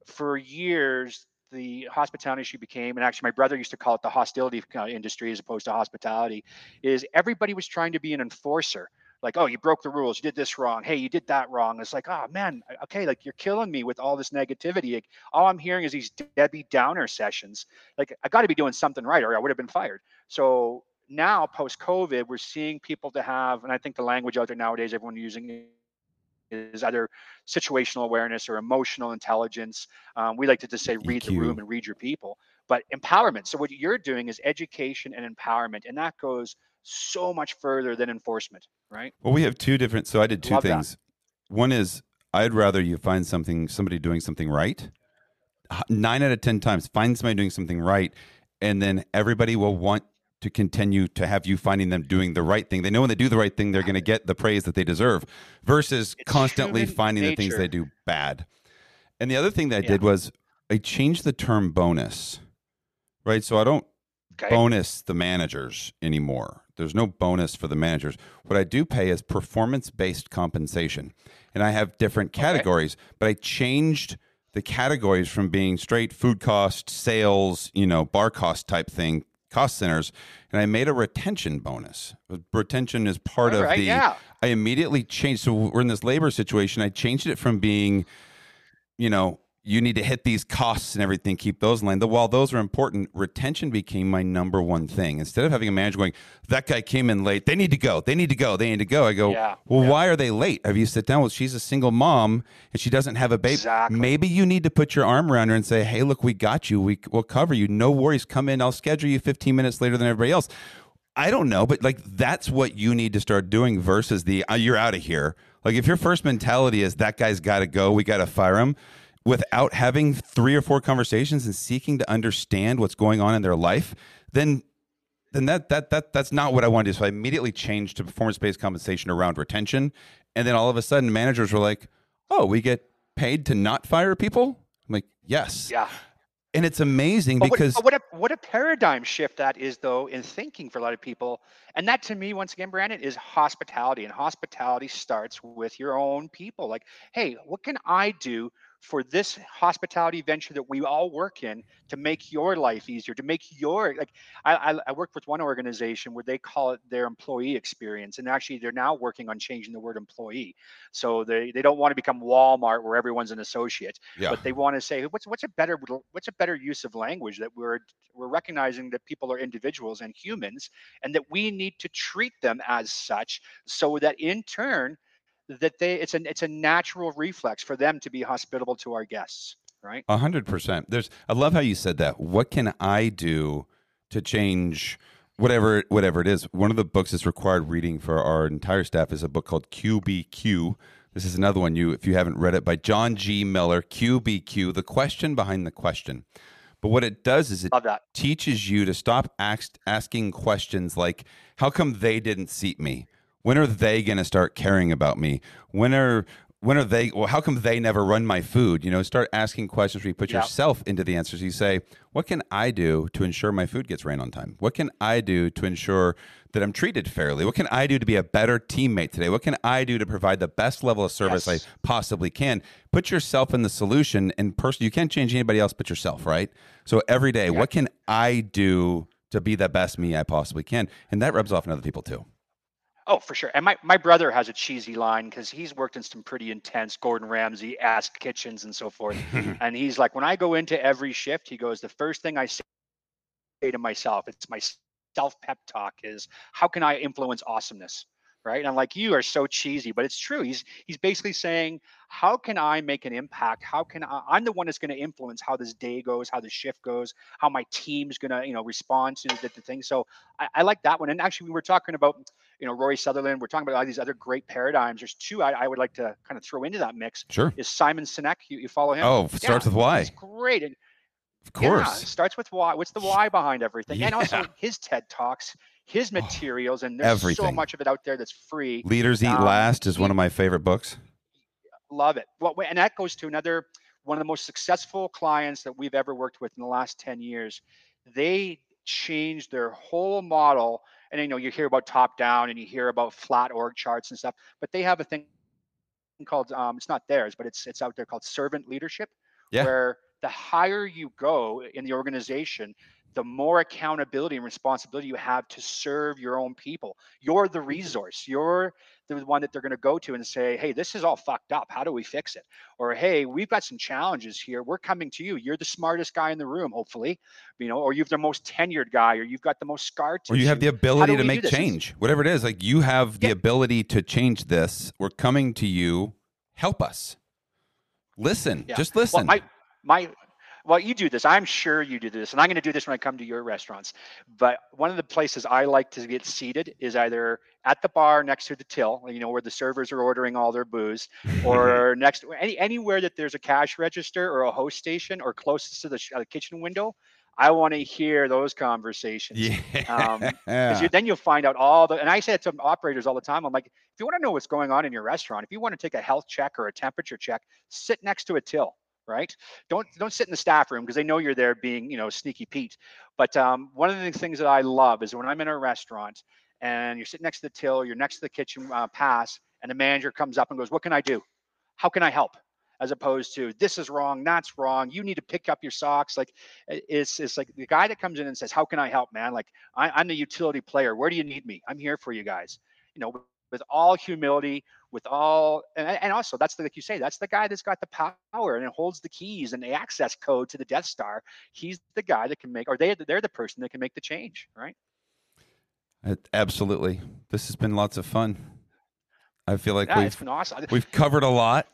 for years the hospitality industry became, and actually my brother used to call it the hostility uh, industry as opposed to hospitality, is everybody was trying to be an enforcer. Like, oh, you broke the rules, you did this wrong. Hey, you did that wrong. It's like, oh man, okay, like you're killing me with all this negativity. Like, all I'm hearing is these Debbie Downer sessions. Like, I got to be doing something right, or I would have been fired. So now, post COVID, we're seeing people to have, and I think the language out there nowadays, everyone using is either situational awareness or emotional intelligence. Um, we like to just say read the room and read your people, but empowerment. So what you're doing is education and empowerment, and that goes so much further than enforcement, right? Well, we have two different. So I did two Love that. things. One is I'd rather you find something, somebody doing something right. Nine out of ten times, find somebody doing something right, and then everybody will want to continue to have you finding them doing the right thing. They know when they do the right thing, they're going to get the praise that they deserve, versus It's constantly finding the things they do bad. And the other thing that I Yeah. did was I changed the term bonus, right? So I don't Okay. bonus the managers anymore. There's no bonus for the managers. What I do pay is performance based compensation. And I have different categories, but I changed the categories from being straight food cost, sales, you know, bar cost type thing, cost centers, and I made a retention bonus. Retention is part All of the yeah. I immediately changed. So we're in this labor situation. I changed it from being, you know, you need to hit these costs and everything, keep those in line. The- While those are important, retention became my number one thing. Instead of having a manager going, that guy came in late, they need to go, they need to go, they need to go. I go, Yeah, well, yeah. why are they late? Have you sit down with? She's a single mom and she doesn't have a baby. Exactly. Maybe you need to put your arm around her and say, hey, look, we got you. We will cover you. No worries. Come in. I'll schedule you 15 minutes later than everybody else. I don't know, but like that's what you need to start doing versus the uh, you're out of here. Like if your first mentality is that guy's got to go, we got to fire him, without having three or four conversations and seeking to understand what's going on in their life, then then that that that that's not what I want to do. So I immediately changed to performance based compensation around retention, and then all of a sudden managers were like, "Oh, we get paid to not fire people." I'm like, "Yes," Yeah. and it's amazing But because but what, a what a paradigm shift that is though in thinking for a lot of people and that to me once again brandon is hospitality and hospitality starts with your own people like hey what can i do for this hospitality venture that we all work in to make your life easier, to make your like I, I, I worked with one organization where they call it their employee experience, and actually they're now working on changing the word employee. So they they don't want to become Walmart where everyone's an associate, Yeah. but they want to say what's what's a better what's a better use of language that we're we're recognizing that people are individuals and humans, and that we need to treat them as such, so that in turn that they it's a it's a natural reflex for them to be hospitable to our guests right A hundred percent. There's. I love how you said that. What can I do to change whatever whatever it is? One of the books that's required reading for our entire staff is a book called QBQ. This is another one you, if you haven't read it, by John G. Miller. QBQ: The Question Behind the Question. But what it does is it teaches you to stop ask, asking questions like, "How come they didn't seat me? When are they going to start caring about me? When are when are they? Well, how come they never run my food? You know, start asking questions where you put Yeah. yourself into the answers. You say, "What can I do to ensure my food gets ran on time? What can I do to ensure that I'm treated fairly? What can I do to be a better teammate today? What can I do to provide the best level of service Yes. I possibly can? Put yourself in the solution and person. You can't change anybody else but yourself, right? So every day, what can I do to be the best me I possibly can? And that rubs off on other people too. Oh for sure. And my, my brother has a cheesy line because he's worked in some pretty intense gordon ramsay asked kitchens and so forth. [LAUGHS] And he's like when i go into every shift he goes the first thing i say to myself it's my self pep talk is how can i influence awesomeness right? And i'm like you are so cheesy but it's true. He's he's basically saying how can i make an impact? How can i i'm the one that's going to influence how this day goes how the shift goes how my team's going to you know respond to the, the thing. So I, I like that one. And actually we were talking about you know rory sutherland we're talking about all these other great paradigms there's two i, I would like to kind of throw into that mix Sure. is simon sinek you, you follow him Oh, starts with why? Great. And Of course. it starts with why. What's the why behind everything? And also his TED Talks, his Oh, materials, and there's so much of it out there that's free. Leaders Eat Um, Last is one of my favorite books. Love it. Well, and that goes to another one of the most successful clients that we've ever worked with in the last 10 years. They changed their whole model. And you know, you hear about top down and you hear about flat org charts and stuff, but they have a thing called um, it's not theirs, but it's it's out there called servant leadership, Yeah. where the higher you go in the organization, the more accountability and responsibility you have to serve your own people. You're the mm-hmm. resource. You're the one that they're going to go to and say, "Hey, this is all fucked up. How do we fix it?" Or, "Hey, we've got some challenges here. We're coming to you. You're the smartest guy in the room, hopefully, you know, or you've the most tenured guy, or you've got the most scar Or you have the ability to make change, whatever it is. Like you have the Yeah. ability to change this. We're coming to you. Help us. Listen. Yeah. Just Well, listen. my my well, you do this. I'm sure you do this, and I'm going to do this when I come to your restaurants. But one of the places I like to get seated is either at the bar next to the till, you know, where the servers are ordering all their booze, or [LAUGHS] next any anywhere that there's a cash register or a host station, or closest to the, sh- uh, the kitchen window. I want to hear those conversations. yeah. Um, you, [LAUGHS] then you'll find out all the and i say it to operators all the time i'm like if you want to know what's going on in your restaurant if you want to take a health check or a temperature check sit next to a till right? Don't don't sit in the staff room because they know you're there being you know sneaky pete. But um, one of the things that i love is when i'm in a restaurant and you're sitting next to the till you're next to the kitchen uh, pass and the manager comes up and goes what can i do? How can i help? As opposed to this is wrong that's wrong you need to pick up your socks. Like it's it's like the guy that comes in and says how can i help man? Like I, i'm the utility player. Where do you need me? I'm here for you guys. You know with, all humility with all and, and also that's the, like you say that's the guy that's got the power and it holds the keys and the access code to the death star he's the guy that can make or they they're the person that can make the change right Absolutely. This has been lots of fun. I feel like yeah we've awesome we've covered a lot.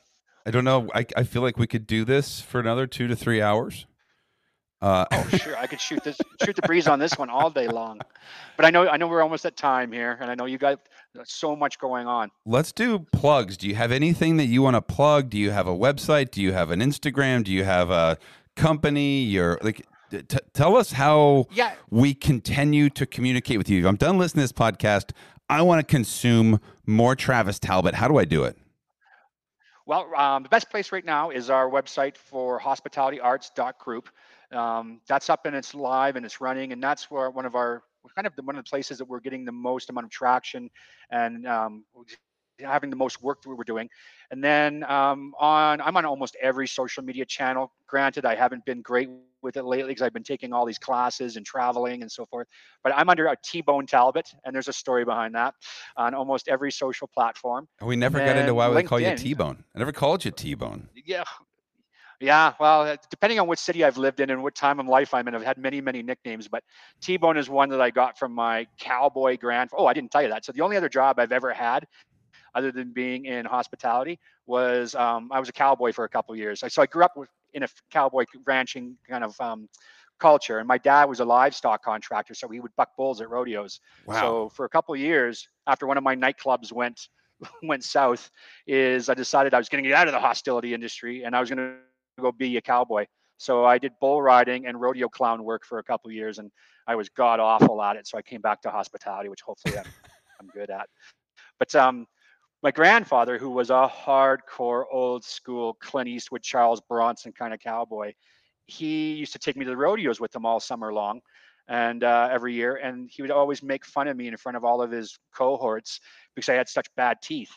I don't know. I, I feel like we could do this for another two to three hours. Uh, oh sure i could shoot this shoot the breeze on this one all day long but i know i know we're almost at time here and i know you got so much going on let's do plugs. Do you have anything that you want to plug? Do you have a website? Do you have an Instagram? Do you have a company? You're like, t- t- tell us how yeah we continue to communicate with you. If I'm done listening to this podcast, I want to consume more Travis Talbott. How do I do it? Well, um, the best place right now is our website for hospitalityarts.group. Um, that's up and it's live and it's running, and that's where one of our kind of the, one of the places that we're getting the most amount of traction and um, having the most work that we were doing. And then um, on, I'm on almost every social media channel. Granted, I haven't been great with it lately because I've been taking all these classes and traveling and so forth. But I'm under a T-Bone Talbott, and there's a story behind that on almost every social platform. We never got into why they call you T-Bone. I never called you T-Bone. Yeah, yeah, well, uh, depending on what city I've lived in and what time of life I'm in, I've had many, many nicknames. But T-Bone is one that I got from my cowboy grand. Oh, I didn't tell you that. So the only other job I've ever had, other than being in hospitality, was um, I was a cowboy for a couple years. So I grew up in a cowboy ranching kind of um, culture, and my dad was a livestock contractor, so he would buck bulls at rodeos. Wow. So for a couple years, after one of my nightclubs went [LAUGHS] went south, is I decided I was going to get out of the hostility industry, and I was going to go be a cowboy. So I did bull riding and rodeo clown work for a couple years, and I was god awful at it. So I came back to hospitality, which hopefully I'm, [LAUGHS] I'm good at. But um, my grandfather, who was a hardcore old school Clint Eastwood, Charles Bronson kind of cowboy, he used to take me to the rodeos with him all summer long and uh, every year. And he would always make fun of me in front of all of his cohorts because I had such bad teeth.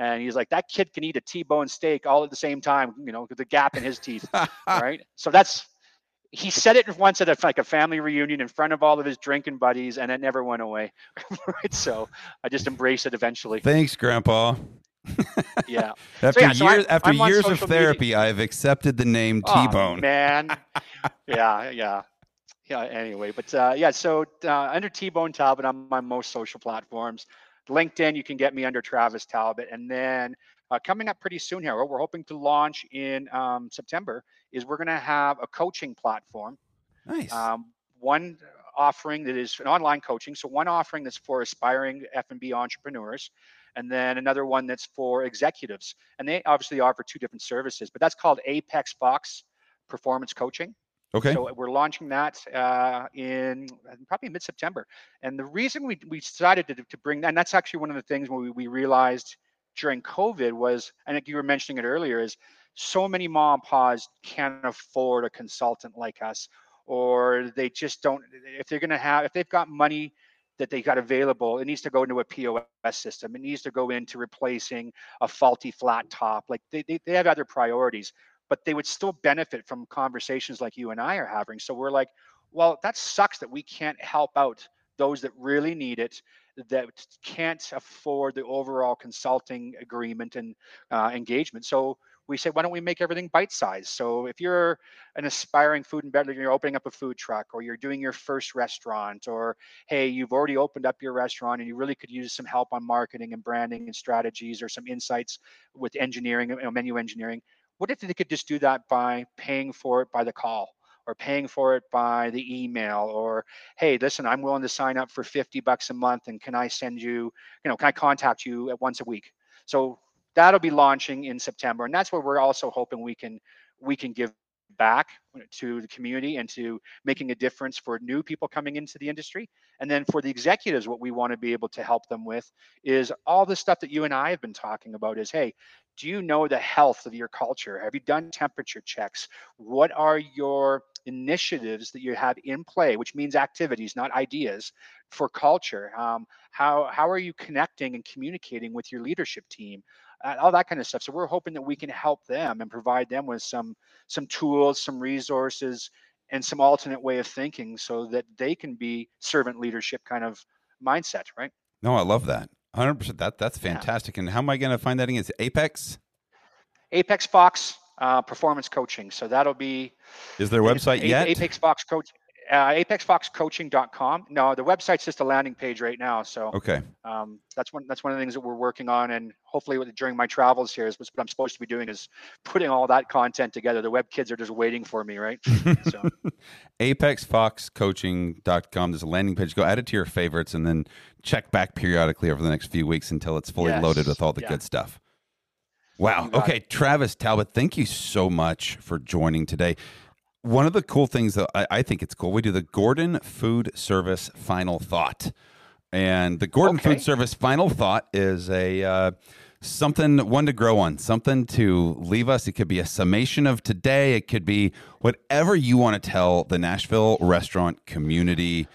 And he's like, that kid can eat a T-bone steak all at the same time, you know, with the gap in his teeth. [LAUGHS] right. So that's, he said it once at a, like a family reunion in front of all of his drinking buddies and it never went away. [LAUGHS] right. So I just embraced it eventually. Thanks, Grandpa. yeah. [LAUGHS] after so, yeah, so years, I'm, after I'm years of therapy, media. I've accepted the name oh, T-bone. man. yeah. Yeah. Yeah. Anyway, but uh, yeah. So uh, under T-bone Talbott, I'm on most social platforms. LinkedIn, you can get me under Travis Talbott. And then uh, coming up pretty soon here, what we're hoping to launch in um, September is we're going to have a coaching platform. Nice. Um, one offering that is an online coaching. So one offering that's for aspiring F&B entrepreneurs, and then another one that's for executives. And they obviously offer two different services, but that's called Apex Fox Performance Coaching. Okay. So we're launching that uh, in probably mid September. And the reason we, we decided to, to bring that, and that's actually one of the things we, we realized during COVID was, I think you were mentioning it earlier, is so many mom and pa's can't afford a consultant like us, or they just don't, if they're going to have, if they've got money that they got available, it needs to go into a POS system. It needs to go into replacing a faulty flat top. Like they, they, they have other priorities but they would still benefit from conversations like you and I are having. So we're like, well, that sucks that we can't help out those that really need it, that can't afford the overall consulting agreement and uh, engagement. So we said, why don't we make everything bite sized? So if you're an aspiring food and beverage, you're opening up a food truck or you're doing your first restaurant, or hey, you've already opened up your restaurant and you really could use some help on marketing and branding and strategies or some insights with engineering, you know, menu engineering, what if they could just do that by paying for it by the call or paying for it by the email or hey listen i'm willing to sign up for 50 bucks a month and can i send you you know can i contact you at once a week? So that'll be launching in september and that's where we're also hoping we can we can give back to the community and to making a difference for new people coming into the industry and then for the executives what we want to be able to help them with is all the stuff that you and i have been talking about is hey do you know the health of your culture? Have you done temperature checks? What are your initiatives that you have in play, which means activities, not ideas, for culture? Um, how how are you connecting and communicating with your leadership team? All that kind of stuff. So we're hoping that we can help them and provide them with some some tools, some resources, and some alternate way of thinking, so that they can be servant leadership kind of mindset, right? No, I love that. Hundred percent. That that's fantastic. Yeah. And how am I going to find that again? Is Apex? Apex Fox uh, Performance Coaching. So that'll be. Is their website yet? Apex Fox Coach. Uh, apexfoxcoaching.com. No, the website's just a landing page right now. So okay, um, that's one that's one of the things that we're working on, and hopefully with, during my travels here is what I'm supposed to be doing is putting all that content together. The web kids are just waiting for me, right? So. [LAUGHS] apexfoxcoaching.com. There's a landing page. Go add it to your favorites, and then check back periodically over the next few weeks until it's fully yes. loaded with all the yeah. good stuff. Wow. Okay, it. Travis Talbott, thank you so much for joining today one of the cool things that I, I, think it's cool, we do the Gordon Food Service Final Thought. And the Gordon okay. Food Service Final Thought is a uh, something one to grow on, something to leave us. It could be a summation of today. It could be whatever you want to tell the Nashville restaurant community.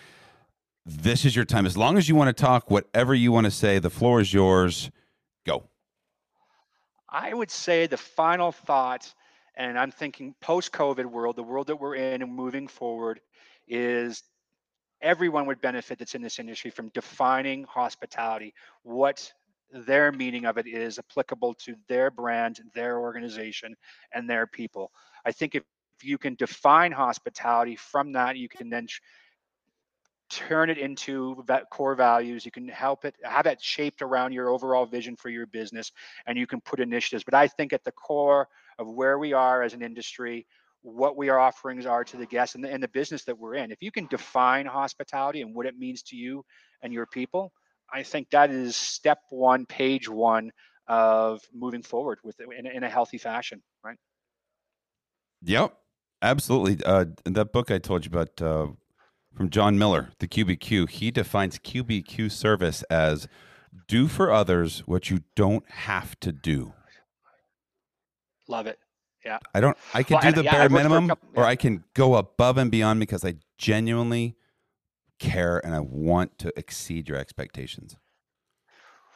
This is your time. As long as you want to talk, whatever you want to say, the floor is yours. Go. I would say the final thought, and I'm thinking post-COVID world, the world that we're in and moving forward, is everyone would benefit that's in this industry from defining hospitality, what their meaning of it is applicable to their brand, their organization, and their people. I think if, if you can define hospitality from that, you can then turn it into that core values. You can help it, have that shaped around your overall vision for your business, and you can put initiatives. But I think at the core of where we are as an industry, what we our offerings are to the guests and the, and the business that we're in. If you can define hospitality and what it means to you and your people, I think that is step one, page one of moving forward with in, in a healthy fashion, right? Yep, absolutely. Uh, that book I told you about uh, from John Miller, the QBQ, he defines QBQ service as do for others what you don't have to do. Love it. Yeah. I don't. I can well, do the yeah, bare minimum, couple, yeah. or I can go above and beyond because I genuinely care and I want to exceed your expectations.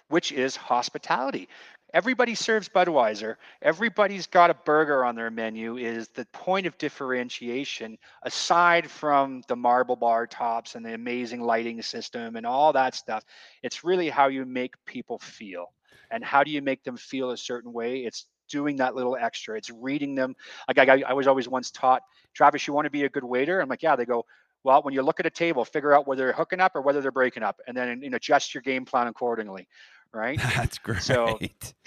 Which is hospitality. Everybody serves Budweiser. Everybody's got a burger on their menu. Is the point of differentiation aside from the marble bar tops and the amazing lighting system and all that stuff? It's really how you make people feel. And how do you make them feel a certain way? It's doing that little extra. It's reading them. Like I, I was always once taught, Travis, you want to be a good waiter? I'm like, yeah. They go, well, when you look at a table, figure out whether they're hooking up or whether they're breaking up, and then you know, adjust your game plan accordingly. Right. [LAUGHS] That's great. So,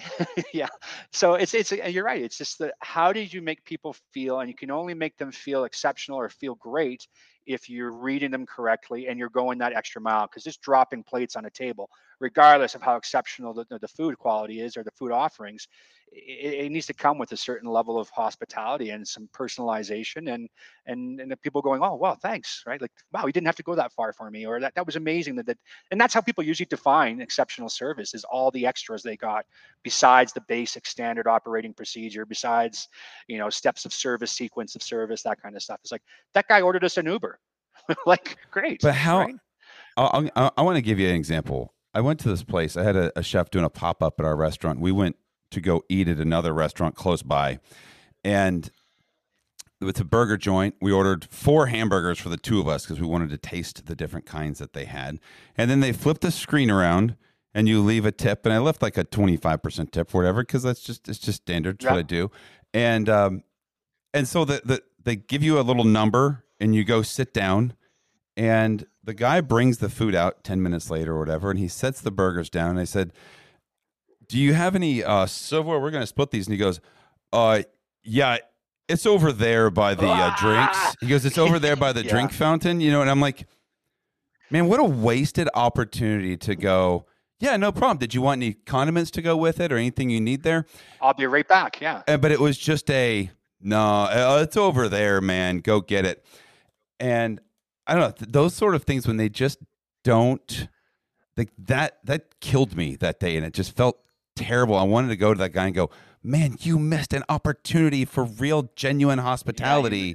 [LAUGHS] yeah. So it's it's uh, you're right. It's just that how did you make people feel, and you can only make them feel exceptional or feel great if you're reading them correctly and you're going that extra mile. Because just dropping plates on a table, regardless of how exceptional the, the food quality is or the food offerings, it, it, needs to come with a certain level of hospitality and some personalization and and and people going oh wow thanks right like wow you didn't have to go that far for me or that that was amazing that, that and that's how people usually define exceptional service is all the extras they got besides the basic standard operating procedure besides you know steps of service sequence of service that kind of stuff it's like that guy ordered us an uber [LAUGHS] like great but how right? I, I, I want to give you an example I went to this place. I had a, a chef doing a pop up at our restaurant. We went to go eat at another restaurant close by. And it's a burger joint. We ordered four hamburgers for the two of us because we wanted to taste the different kinds that they had. And then they flipped the screen around and you leave a tip. And I left like a 25% tip for whatever because that's just, it's just standard. It's what I do. And, um, and so the, the, they give you a little number and you go sit down and the guy brings the food out 10 minutes later or whatever and he sets the burgers down and i said do you have any uh, silverware? We're going to split these. And he goes, uh, yeah, it's over there by the uh, [LAUGHS] drinks. He goes, it's over there by the [LAUGHS] yeah. drink fountain, you know? And I'm like, man, what a wasted opportunity to go, yeah, no problem. Did you want any condiments to go with it or anything you need there? I'll be right back. Yeah. And, but it was just a, no, uh, it's over there, man. Go get it. And I don't know, those sort of things when they just don't, like that, that killed me that day. And it just felt terrible. I wanted to go to that guy and go, man, you missed an opportunity for real, genuine hospitality. Yeah,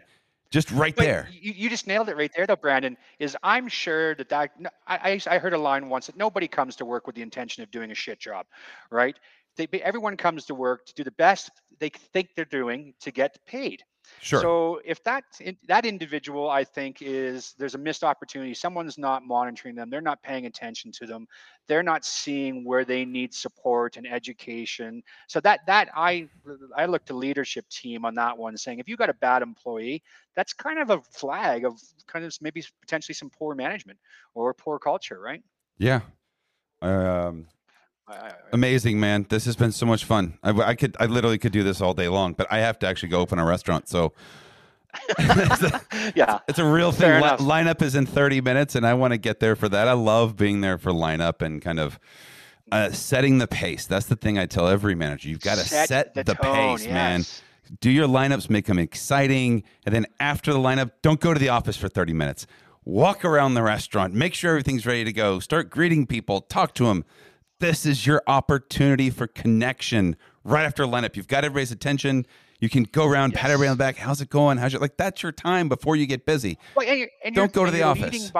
just right but there. You, you just nailed it right there, though, Brandon. Is I'm sure that that I, I heard a line once that nobody comes to work with the intention of doing a shit job, right? They, everyone comes to work to do the best they think they're doing to get paid. Sure. So if that that individual, I think, is there's a missed opportunity. Someone's not monitoring them. They're not paying attention to them. They're not seeing where they need support and education. So that that I I look to leadership team on that one, saying if you got a bad employee, that's kind of a flag of kind of maybe potentially some poor management or poor culture, right? Yeah. Um, Amazing, man. This has been so much fun. I, I, could, I literally could do this all day long, but I have to actually go open a restaurant. So, [LAUGHS] yeah, it's a real thing. Li- lineup is in 30 minutes, and I want to get there for that. I love being there for lineup and kind of uh, setting the pace. That's the thing I tell every manager. You've got to set, set, the, the pace, yes. man. Do your lineups, make them exciting. And then after the lineup, don't go to the office for 30 minutes. Walk around the restaurant, make sure everything's ready to go. Start greeting people, talk to them this is your opportunity for connection right after lineup. You've got everybody's attention. You can go around, yes. pat everybody on the back. How's it going? How's your like? That's your time before you get busy. Well, and you're, and Don't go to the office.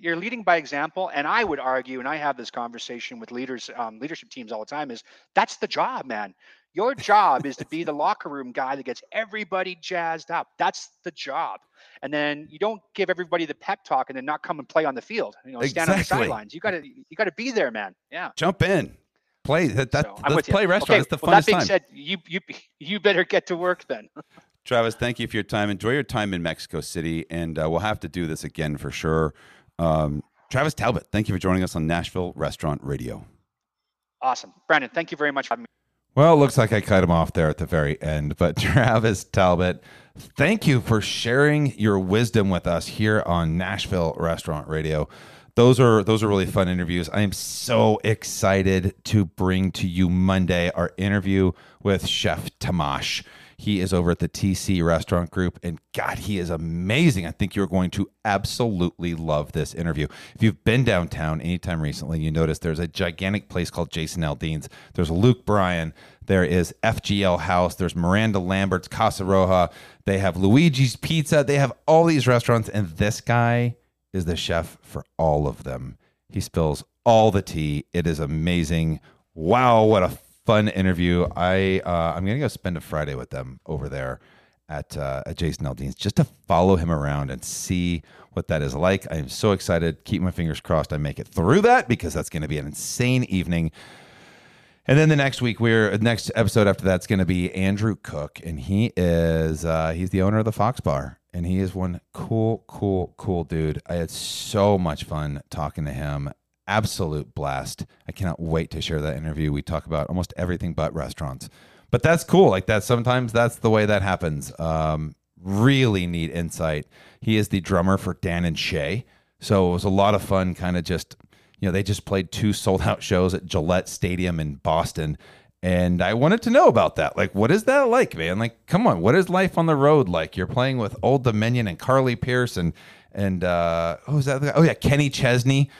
You're leading by example. And I would argue, and I have this conversation with leaders, um, leadership teams all the time, is that's the job, man. Your job is to be the [LAUGHS] locker room guy that gets everybody jazzed up. That's the job. And then you don't give everybody the pep talk and then not come and play on the field. You know, stand on the sidelines. You gotta you gotta be there, man. Yeah. Jump in. Play that, that So, let's play restaurant. Okay, It's the well, that being time. said, you you you better get to work then. [LAUGHS] Travis, thank you for your time. Enjoy your time in Mexico City, and uh, we'll have to do this again for sure. Um, Travis Talbott, thank you for joining us on Nashville Restaurant Radio. Awesome. Brandon, thank you very much for having me. Well, it looks like I cut him off there at the very end, but [LAUGHS] Travis Talbott, thank you for sharing your wisdom with us here on Nashville Restaurant Radio. Those are those are really fun interviews. I am so excited to bring to you Monday our interview with Chef Tamash. He is over at the TC Restaurant Group, and God, he is amazing. I think you're going to absolutely love this interview. If you've been downtown anytime recently, you notice there's a gigantic place called Jason Aldean's. There's Luke Bryan. There is FGL House. There's Miranda Lambert's Casa Roja. They have Luigi's Pizza. They have all these restaurants, and this guy is the chef for all of them. He spills all the tea. It is amazing. Wow, what a fun interview. I uh, I'm gonna go spend a Friday with them over there at uh, at Jason Aldean's just to follow him around and see what that is like. I am so excited. Keep my fingers crossed I make it through that because that's going to be an insane evening. And then the next week, we're next episode after that's going to be Andrew Cook, and he is uh, he's the owner of the Fox Bar, and he is one cool, cool, cool dude. I had so much fun talking to him. Absolute blast. I cannot wait to share that interview. We talk about almost everything but restaurants, but that's cool. Like that, sometimes that's the way that happens. Um, really neat insight. He is the drummer for Dan and Shay, so it was a lot of fun. Kind of just you know, they just played two sold out shows at Gillette Stadium in Boston. And I wanted to know about that. Like, what is that like, man? Like, come on, what is life on the road like? You're playing with Old Dominion and Carly Pearce and and uh who's that? Oh yeah, Kenny Chesney.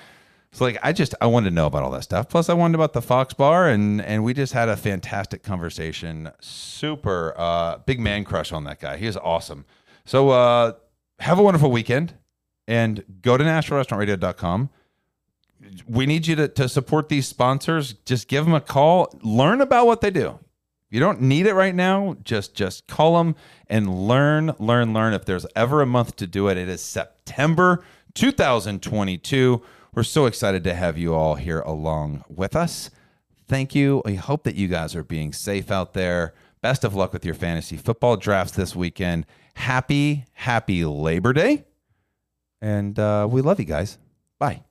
So like I just I wanted to know about all that stuff. Plus I wanted about the Fox Bar and and we just had a fantastic conversation. Super uh big man crush on that guy. He is awesome. So uh have a wonderful weekend and go to nashvillerestaurantradio.com we need you to, to support these sponsors. Just give them a call. Learn about what they do. You don't need it right now. Just just call them and learn, learn, learn. If there's ever a month to do it, it is September 2022. We're so excited to have you all here along with us. Thank you. I hope that you guys are being safe out there. Best of luck with your fantasy football drafts this weekend. Happy, happy Labor Day. And uh, we love you guys. Bye.